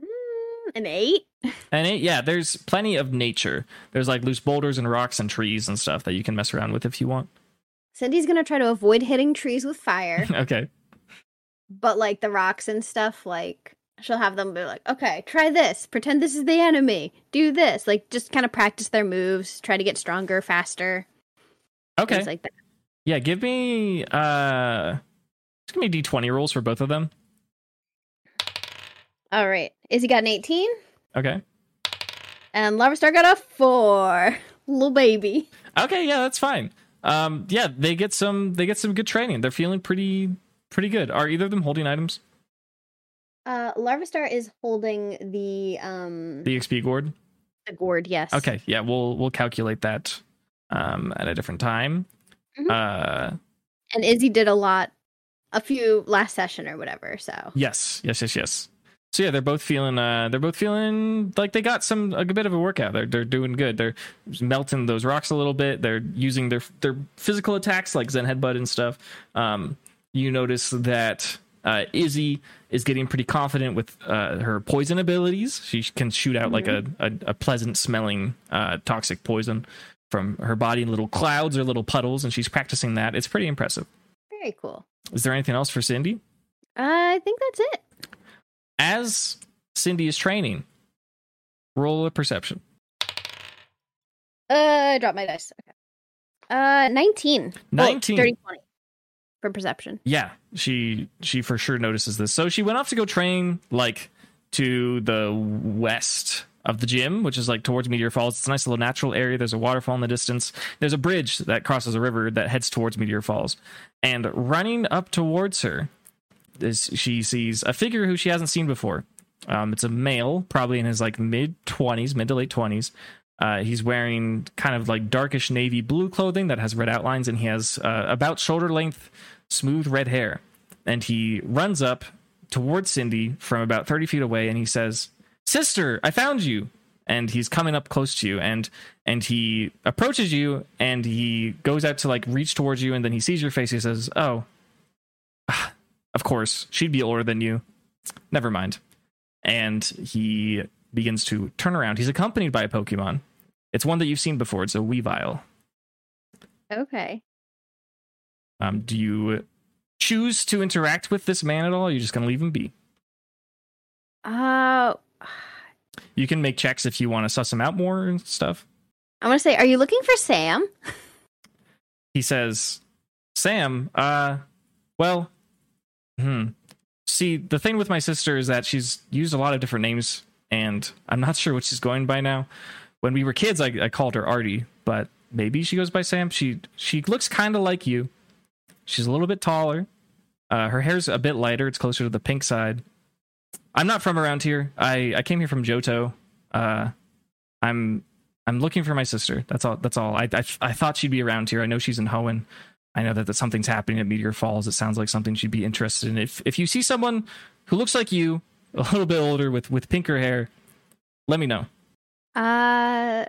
Mm, an eight. An eight. yeah, there's plenty of nature. There's like loose boulders and rocks and trees and stuff that you can mess around with if you want. Cindy's gonna try to avoid hitting trees with fire. okay. but like the rocks and stuff like she'll have them be like okay try this pretend this is the enemy do this like just kind of practice their moves try to get stronger faster Okay. things like that Yeah, give me uh just give me D twenty rolls for both of them. all right izzy got an 18 Okay. and Larvesta got a 4 little baby Okay, yeah, that's fine. Um yeah, they get some they get some good training. They're feeling pretty pretty good. Are either of them holding items? uh Larvesta is holding the um The XP gourd? the gourd yes Okay, yeah, we'll we'll calculate that um at a different time. Mhm. Uh and izzy did a lot a few last session or whatever so yes, yes, yes, yes. So yeah, they're both feeling uh they're both feeling like they got some a bit of a workout. They're they're doing good. They're melting those rocks a little bit. They're using their their physical attacks like Zen headbutt and stuff. Um you notice that uh, Izzy is getting pretty confident with uh, her poison abilities. She can shoot out like a, a, a pleasant smelling uh, toxic poison from her body in little clouds or little puddles, and she's practicing that. It's pretty impressive. Very cool Is there anything else for Cindy? i think that's it As Cindy is training, roll a perception. Uh, I dropped my dice. Okay. Uh, 19. Oh, 19. 30, 20 for perception. Yeah, she she for sure notices this. So she went off to go train like to the west of the gym, which is like towards Meteor Falls. It's a nice little natural area. There's a waterfall in the distance. There's a bridge that crosses a river that heads towards Meteor Falls. And running up towards her is she sees a figure who she hasn't seen before. Um, it's a male, probably in his like mid twenties, mid to late twenties. Uh, he's wearing kind of like darkish navy blue clothing that has red outlines, and he has uh, about shoulder length, smooth red hair. And he runs up towards Cindy from about 30 feet away and he says, Sister, I found you. And he's coming up close to you and and he approaches you and he goes out to like reach towards you and then he sees your face. He says, Oh, ah, of course, she'd be older than you. Never mind. And he begins to turn around. He's accompanied by a Pokemon. It's one that you've seen before. It's a Weavile. Okay. Um, do you choose to interact with this man at all? Or are you just going to leave him be? Uh, You can make checks if you want to suss him out more and stuff. I want to say, are you looking for Sam? He says, Sam, uh, well, hmm. See, the thing with my sister is that she's used a lot of different names, and I'm not sure what she's going by now. When we were kids, I, I called her Artie, but maybe she goes by Sam. She she looks kind of like you. She's a little bit taller. Uh, her hair's a bit lighter. It's closer to the pink side. I'm not from around here. I, I came here from Johto. Uh, I'm I'm looking for my sister. That's all. That's all. I I, I thought she'd be around here. I know she's in Hoenn. I know that, that something's happening at Meteor Falls. It sounds like something she'd be interested in. If if you see someone who looks like you, a little bit older with with pinker hair, let me know. Uh,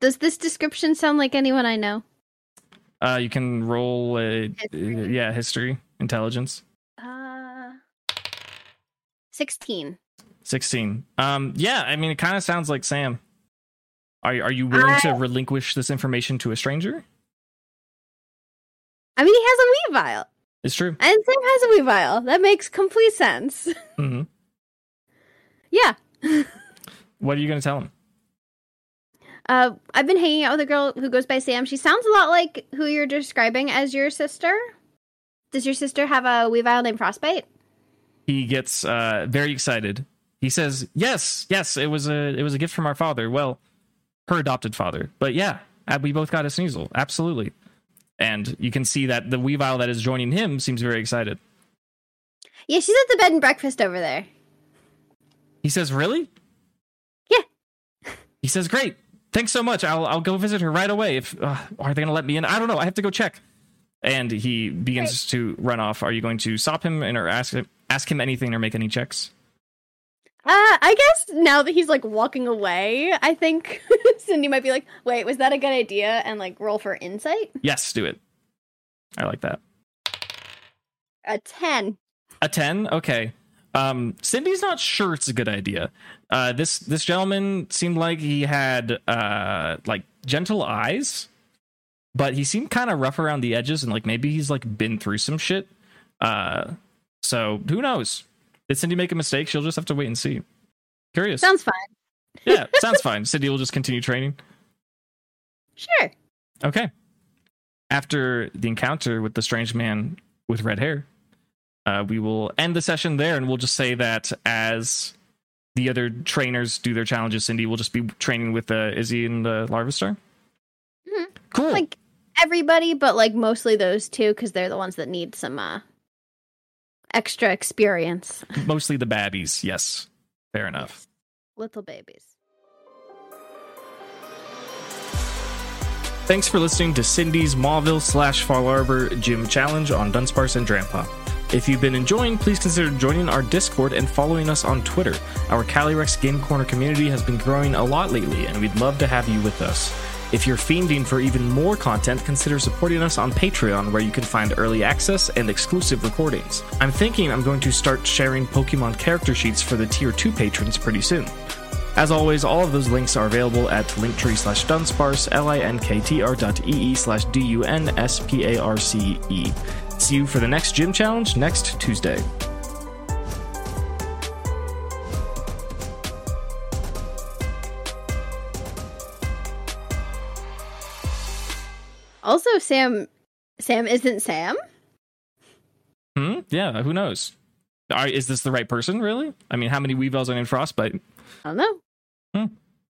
does this description sound like anyone I know? Uh, you can roll a History. yeah history intelligence. Uh, sixteen. 16 um yeah i mean it kind of sounds like sam are, are you willing to relinquish this information to a stranger I mean, he has a Weavile, it's true and Sam has a Weavile. That makes complete sense. hmm yeah. what are you gonna tell him Uh, I've been hanging out with a girl who goes by Sam. She sounds a lot like who you're describing as your sister. Does your sister have a Weavile named Frostbite? He gets uh very excited. He says yes yes it was a it was a gift from our father. Well her adopted father. But yeah we both got a sneasel. Absolutely. And you can see that the weavile that is joining him seems very excited. Yeah, she's at the bed and breakfast over there. he says really? Yeah. he says great. Thanks so much. I'll i'll go visit her right away if uh, are they gonna let me in? I don't know. I have to go check and he begins to run off are you going to stop him and or ask him ask him anything or make any checks Uh, I guess now that he's like walking away, I think Cindy might be like, "Wait, was that a good idea?" and like roll for insight. yes do it i like that A ten. A 10? Okay. Um, Cindy's not sure it's a good idea. Uh, this this gentleman seemed like he had uh, like gentle eyes, but he seemed kind of rough around the edges, and like maybe he's like been through some shit. Uh, so who knows? Did Cindy make a mistake? She'll just have to wait and see. Curious. Sounds fine. yeah, sounds fine. Cindy will just continue training. Sure. Okay. After the encounter with the strange man with red hair, uh, we will end the session there, and we'll just say that as the other trainers do their challenges, Cindy will just be training with uh, Izzy and the Larvesta. Mhm. Cool. Like everybody, but like mostly those two because they're the ones that need some uh extra experience. Mostly the babbies. Yes. Fair enough. Little babies. Thanks for listening to Cindy's Mauville slash Fallarbor Gym Challenge on Dunsparce and Drampa. If you've been enjoying, please consider joining our Discord and following us on Twitter. Our Calyrex Game Corner community has been growing a lot lately, and we'd love to have you with us. If you're fiending for even more content, consider supporting us on Patreon, where you can find early access and exclusive recordings. I'm thinking I'm going to start sharing Pokemon character sheets for the Tier 2 patrons pretty soon. As always, all of those links are available at linktree slash dunsparce, L-I-N-K-T-R dot E-E slash D-U-N-S-P-A-R-C-E. See you for the next gym challenge next Tuesday. Also, Sam. Sam isn't Sam. Hmm? Yeah, who knows? Are, is this the right person, really? I mean, how many Weavils are in Frostbite? I don't know. Hmm.